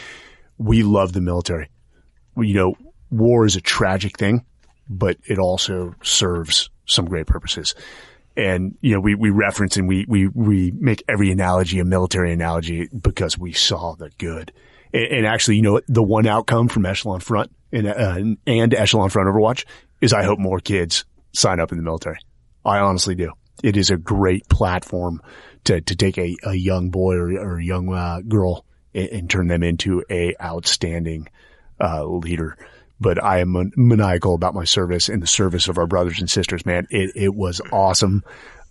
We love the military. You know, war is a tragic thing, but it also serves some great purposes. And, you know, we, we reference and we, we, we make every analogy a military analogy because we saw the good. And, and actually, you know, the one outcome from Echelon Front and, uh, and Echelon Front Overwatch is I hope more kids sign up in the military. I honestly do. It is a great platform to, to take a, a young boy or, or a young uh, girl and, and turn them into a outstanding uh, leader. But I am man- maniacal about my service and the service of our brothers and sisters, man. It, it was awesome.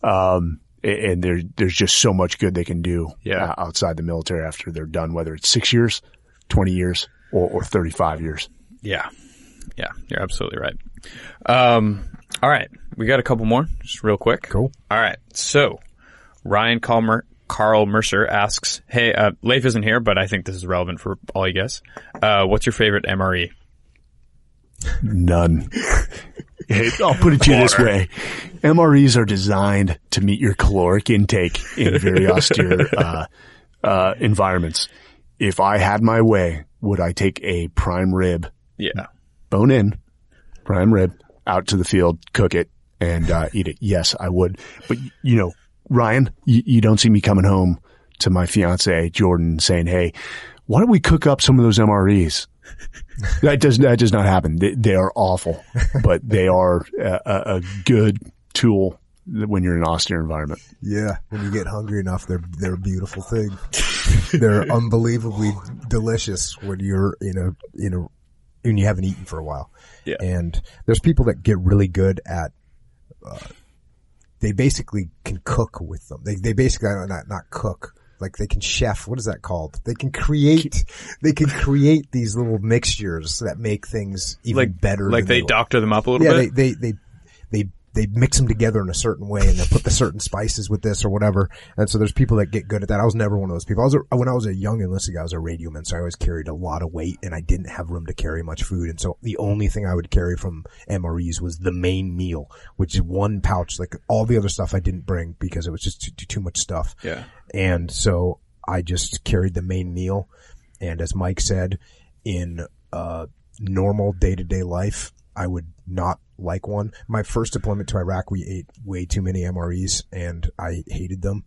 Um, and there, there's just so much good they can do Yeah. uh, outside the military after they're done, whether it's six years, 20 years, or, or 35 years. Yeah. Yeah, you're absolutely right. Um, all right. We got a couple more, just real quick. Cool. All right. So, Ryan Calmer, Carl Mercer asks, Hey, uh, Leif isn't here, but I think this is relevant for all you guys. Uh, what's your favorite E?" MRE? None. Hey, I'll put it to you this way. MREs are designed to meet your caloric intake in very austere, uh, uh, environments. If I had my way, would I take a prime rib, Yeah. bone in, prime rib, out to the field, cook it, and, uh, eat it? Yes, I would. But, you know, Ryan, you, you don't see me coming home to my fiance, Jordan, saying, Hey, why don't we cook up some of those MREs? that does that does not happen. They, they are awful, but they are a, a, a good tool when you're in an austere environment. Yeah, when you get hungry enough, they're they're a beautiful thing. they're unbelievably delicious when you're in a in a when you haven't eaten for a while. Yeah. And there's people that get really good at. Uh, they basically can cook with them. They they basically not not cook. Like they can chef. What is that called? They can create. They can create these little mixtures that make things even Like, better. like they will. doctor them up a little yeah, bit? they, they, they, they, they mix them together in a certain way and they'll put the certain spices with this or whatever. And so there's people that get good at that. I was never one of those people. I was a, when I was a young enlisted guy, I was a radio man, so I always carried a lot of weight and I didn't have room to carry much food. And so the only thing I would carry from MREs was the main meal, which is one pouch. Like all the other stuff I didn't bring because it was just too, too, too much stuff. Yeah. And so I just carried the main meal. And as Mike said, in uh, normal day to day life, I would not like one. My first deployment to Iraq, we ate way too many MREs and I hated them.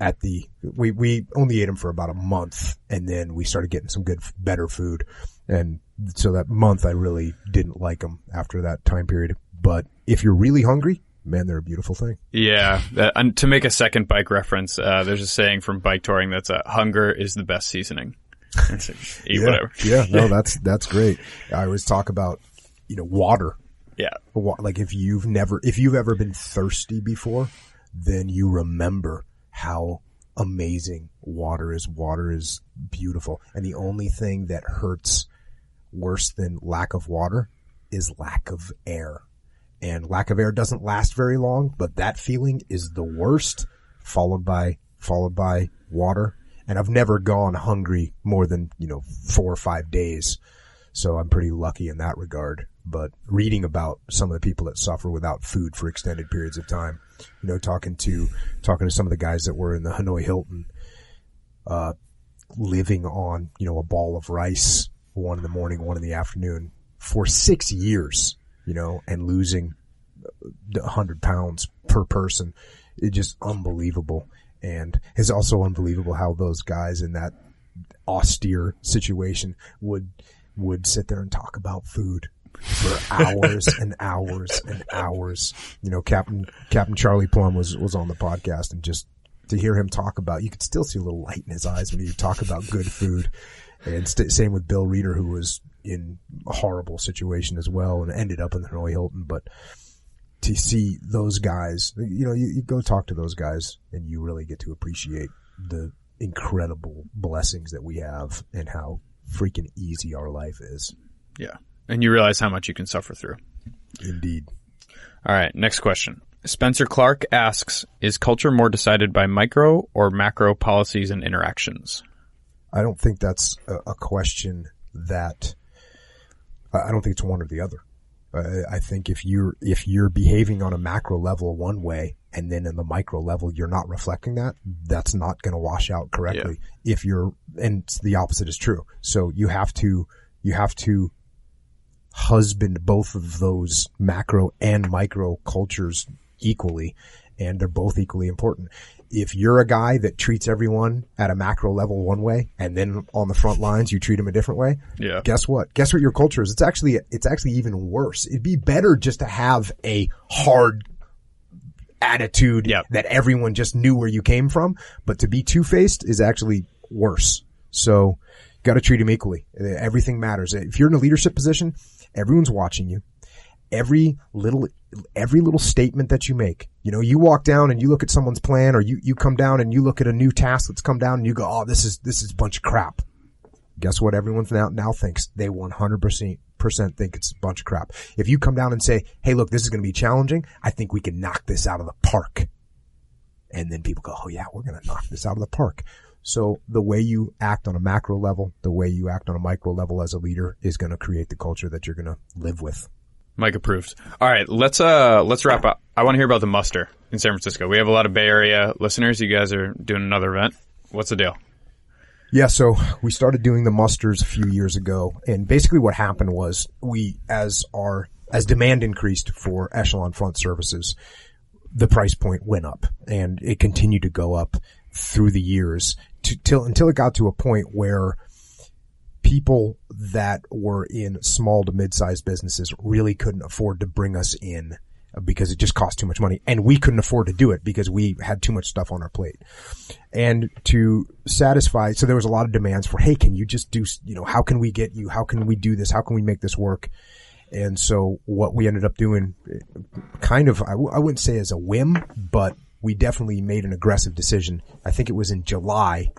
At the, we, we only ate them for about a month and then we started getting some good, better food. And so that month I really didn't like them after that time period. But if you're really hungry, man, they're a beautiful thing. Yeah. That, and to make a second bike reference, uh, there's a saying from bike touring that's uh, hunger is the best seasoning. Eat yeah, whatever. Yeah, no, that's that's great. I always talk about you know water. Yeah. Like if you've never, if you've ever been thirsty before, then you remember how amazing water is. Water is beautiful, and the only thing that hurts worse than lack of water is lack of air. And lack of air doesn't last very long, but that feeling is the worst, followed by followed by water. And I've never gone hungry more than you know four or five days. So I'm pretty lucky in that regard. But reading about some of the people that suffer without food for extended periods of time, you know, talking to, talking to some of the guys that were in the Hanoi Hilton, uh, living on, you know, a ball of rice, one in the morning, one in the afternoon for six years, you know, and losing a hundred pounds per person. It's just unbelievable. And it's also unbelievable how those guys in that austere situation would would sit there and talk about food for hours and hours and hours. You know, Captain Captain Charlie Plumb was was on the podcast and just to hear him talk about, you could still see a little light in his eyes when he would talk about good food. And st- same with Bill Reeder, who was in a horrible situation as well and ended up in the Roy Hilton. But to see those guys, you know, you, you go talk to those guys and you really get to appreciate the incredible blessings that we have and how freaking easy our life is. Yeah. And you realize how much you can suffer through. Indeed. All right. Next question. Spencer Clark asks, is culture more decided by micro or macro policies and interactions? I don't think that's a, question that, I don't think it's one or the other. I think if you're, if you're behaving on a macro level one way and then in the micro level you're not reflecting that, that's not going to wash out correctly. Yeah. If you're, and the opposite is true. So you have to, you have to husband both of those macro and micro cultures equally and they're both equally important. If you're a guy that treats everyone at a macro level one way and then on the front lines you treat them a different way, yeah. guess what? Guess what your culture is? It's actually, it's actually even worse. It'd be better just to have a hard attitude yep. that everyone just knew where you came from, but to be two-faced is actually worse. So, got to treat them equally. Everything matters. If you're in a leadership position, everyone's watching you every little every little statement that you make. You know, you walk down and you look at someone's plan or you, you come down and you look at a new task that's come down and you go, Oh, this is, this is a bunch of crap. Guess what everyone now, now thinks? They 100% think it's a bunch of crap. If you come down and say, Hey, look, this is going to be challenging. I think we can knock this out of the park. And then people go, Oh yeah, we're going to knock this out of the park. So the way you act on a macro level, the way you act on a micro level as a leader is going to create the culture that you're going to live with. Mike approved. All right, let's uh let's wrap up. I want to hear about the muster in San Francisco. We have a lot of Bay Area listeners. You guys are doing another event. What's the deal? Yeah, so we started doing the musters a few years ago, and basically what happened was we, as our as demand increased for echelon front services, the price point went up, and it continued to go up through the years till until it got to a point where people that were in small to mid-sized businesses really couldn't afford to bring us in uh, because it just cost too much money and we couldn't afford to do it because we had too much stuff on our plate. And to satisfy, so there was a lot of demands for, hey, can you just do, you know, how can we get you? How can we do this? How can we make this work? And so what we ended up doing eh, kind of, I w- I wouldn't say as a whim, but we definitely made an aggressive decision. I think it was in July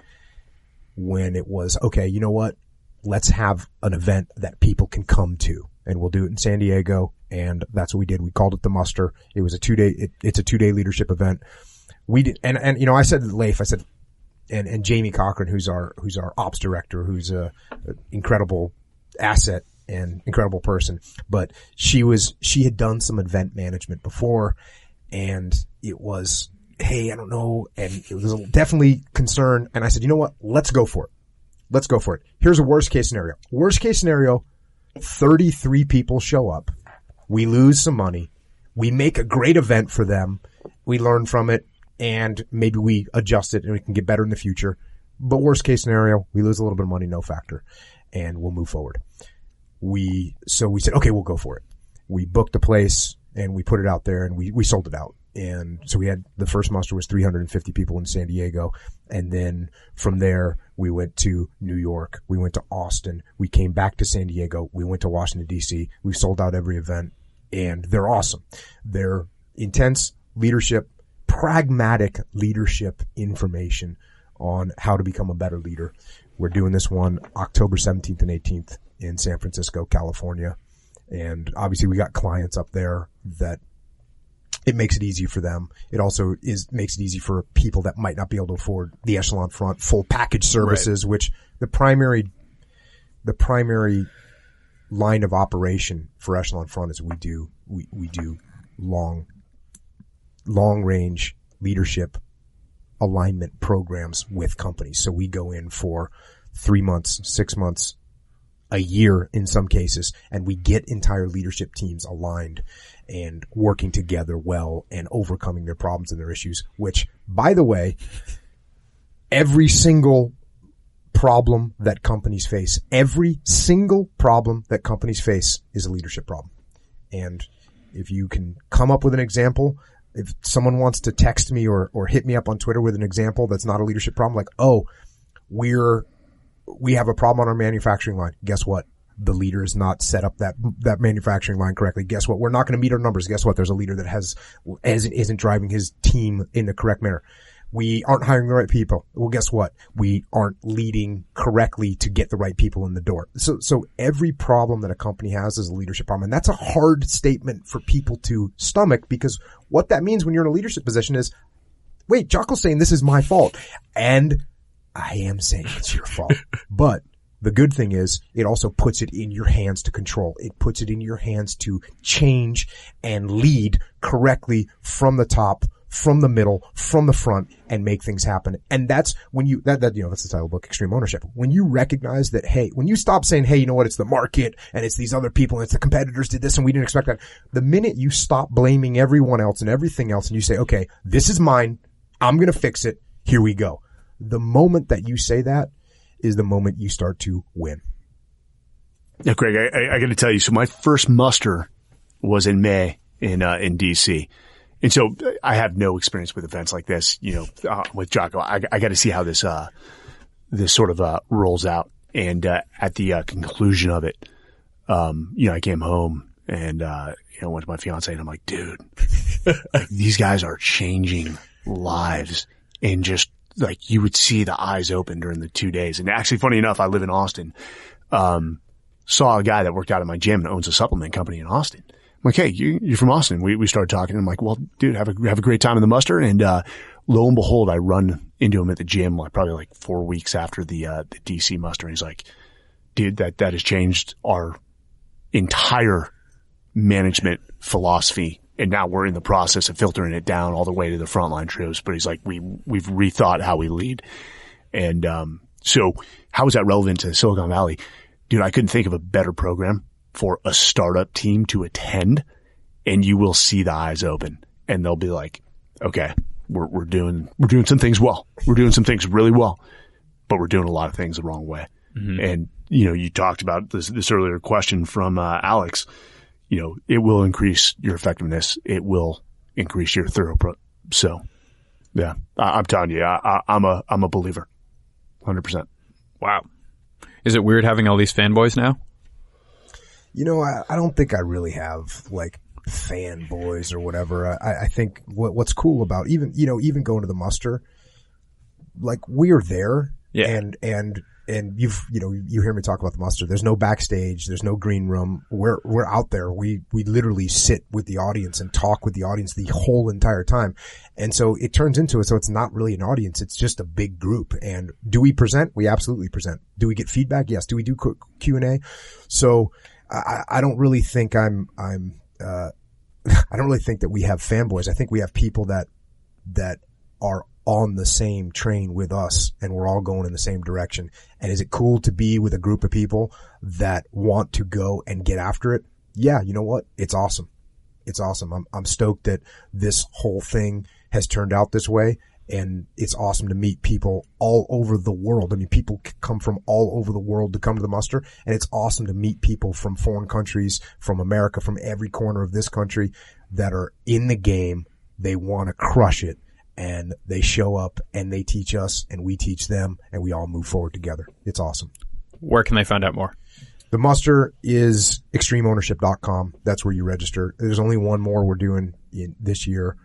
when it was, okay, you know what? let's have an event that people can come to and we'll do it in San Diego. And that's what we did. We called it the muster. It was a two day, it, it's a two day leadership event. We did, and, and, you know, I said to Leif, I said, and, and Jamie Cochran, who's our, who's our ops director, who's a, a incredible asset and incredible person, but she was, she had done some event management before and it was, Hey, I don't know. And it was definitely concern. And I said, you know what? Let's go for it. Let's go for it. Here's a worst case scenario. Worst case scenario, 33 people show up. We lose some money. We make a great event for them. We learn from it and maybe we adjust it and we can get better in the future. But worst case scenario, we lose a little bit of money, no factor, and we'll move forward. We, so we said, okay, we'll go for it. We booked the place and we put it out there and we, we sold it out. And so we had the first muster was 350 people in San Diego. And then from there, we went to New York. We went to Austin. We came back to San Diego. We went to Washington DC. We sold out every event and they're awesome. They're intense leadership, pragmatic leadership information on how to become a better leader. We're doing this one October 17th and 18th in San Francisco, California. And obviously we got clients up there that it makes it easy for them. It also is makes it easy for people that might not be able to afford the echelon front full package services, right. which the primary the primary line of operation for echelon front is we do we, we do long long range leadership alignment programs with companies. So we go in for three months, six months, a year in some cases, and we get entire leadership teams aligned and working together well and overcoming their problems and their issues, which by the way, every single problem that companies face, every single problem that companies face is a leadership problem. And if you can come up with an example, if someone wants to text me or, or hit me up on Twitter with an example that's not a leadership problem, like, oh, we're, we have a problem on our manufacturing line. Guess what? The leader is not set up that, that manufacturing line correctly. Guess what? We're not going to meet our numbers. Guess what? There's a leader that has, isn't, isn't driving his team in the correct manner we aren't hiring the right people. Well, guess what? We aren't leading correctly to get the right people in the door. So, so every problem that a company has is a leadership problem. And that's a hard statement for people to stomach because what that means when you're in a leadership position is, wait, Jocko's saying this is my fault. And I am saying it's your fault. but the good thing is it also puts it in your hands to control. It puts it in your hands to change and lead correctly from the top from the middle, from the front, and make things happen. And that's when you, that, that, you know, that's the title book, Extreme Ownership. When you recognize that, hey, when you stop saying, hey, you know what, it's the market, and it's these other people, and it's the competitors did this, and we didn't expect that. The minute you stop blaming everyone else and everything else, and you say, okay, this is mine, I'm gonna fix it, here we go. The moment that you say that is the moment you start to win. Yeah, Craig, I, I, got to tell you. So my first muster was in May in uh, in DC, and so I have no experience with events like this, you know, uh, with Jocko. I, I got to see how this, uh, this sort of, uh, rolls out. And, uh, at the, uh, conclusion of it, um, you know, I came home and, uh, you know, went to my fiance and I'm like, dude, these guys are changing lives and just like you would see the eyes open during the two days. And actually, funny enough, I live in Austin. Um, saw a guy that worked out at my gym and owns a supplement company in Austin I'm like, hey, you, are from Austin. We, we started talking. And I'm like, well, dude, have a, have a great time in the muster. And, uh, lo and behold, I run into him at the gym, like probably like four weeks after the, uh, the DC muster. And he's like, dude, that, that has changed our entire management philosophy. And now we're in the process of filtering it down all the way to the frontline troops. But he's like, we, we've rethought how we lead. And, um, so how is that relevant to Silicon Valley? Dude, I couldn't think of a better program for a startup team to attend and you will see the eyes open and they'll be like, okay, we're, we're doing, we're doing some things well. We're doing some things really well, but we're doing a lot of things the wrong way. Mm-hmm. And, you know, you talked about this, this earlier question from, uh, Alex, you know, it will increase your effectiveness. It will increase your throughput. So yeah, I, am telling you, I, I, I'm a, I'm a believer. 100%. Wow. Is it weird having all these fanboys now? You know, I, I don't think I really have like fanboys or whatever. I, I think what, what's cool about even, you know, even going to the muster, like we're there yeah. and, and, and you've, you know, you hear me talk about the muster. There's no backstage. There's no green room. We're, we're out there. We, we literally sit with the audience and talk with the audience the whole entire time. And so it turns into it. So it's not really an audience. It's just a big group. And do we present? We absolutely present. Do we get feedback? Yes. Do we do Q and A? So, I, I don't really think I'm, I'm, uh, I don't really think that we have fanboys. I think we have people that, that are on the same train with us and we're all going in the same direction. And is it cool to be with a group of people that want to go and get after it? Yeah. You know what? It's awesome. It's awesome. I'm, I'm stoked that this whole thing has turned out this way and it's awesome to meet people all over the world. I mean, people come from all over the world to come to the muster, and it's awesome to meet people from foreign countries, from America, from every corner of this country that are in the game. They want to crush it, and they show up and they teach us, and we teach them, and we all move forward together. It's awesome. Where can they find out more? The muster is extremeownership.com. That's where you register. There's only one more we're doing in this year,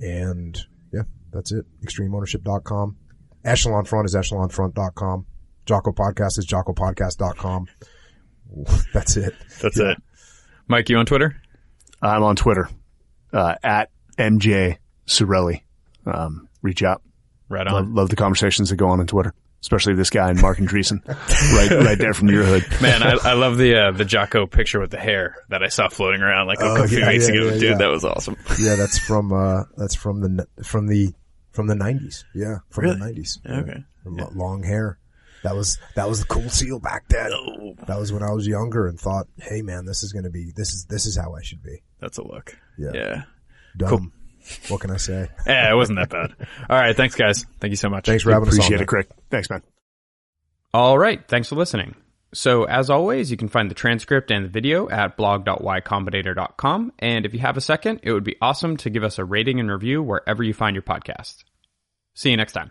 and yeah, that's it. ExtremeOwnership.com. Echelon Front is EchelonFront.com. Jocko Podcast is JockoPodcast.com. That's it. That's yeah. it. Mike, you on Twitter? I'm on Twitter, uh, at MJ Sarraille. Um, reach out. Right on. Love, love, the conversations that go on on Twitter, especially this guy and Marc Andreessen, right, right there from your hood. Man, I, I love the, uh, the Jocko picture with the hair that I saw floating around like a oh, few yeah, weeks yeah, ago. Yeah, Dude, that was awesome. Yeah, that's from, uh, that's from the, from the from the 90s. Yeah. From really? the 90s. Okay. Long hair. That was that was the cool seal back then. That was when I was younger and thought, hey man, this is gonna be this is this is how I should be. That's a look. Yeah. Yeah. Dumb. What can I say? Yeah, it wasn't that bad. All right. Thanks, guys. Thank you so much. Thanks for having us. Appreciate it, Craig. Thanks, man. All right. Thanks for listening. So, as always, you can find the transcript and the video at blog.ycombinator.com. And if you have a second, it would be awesome to give us a rating and review wherever you find your podcast. See you next time.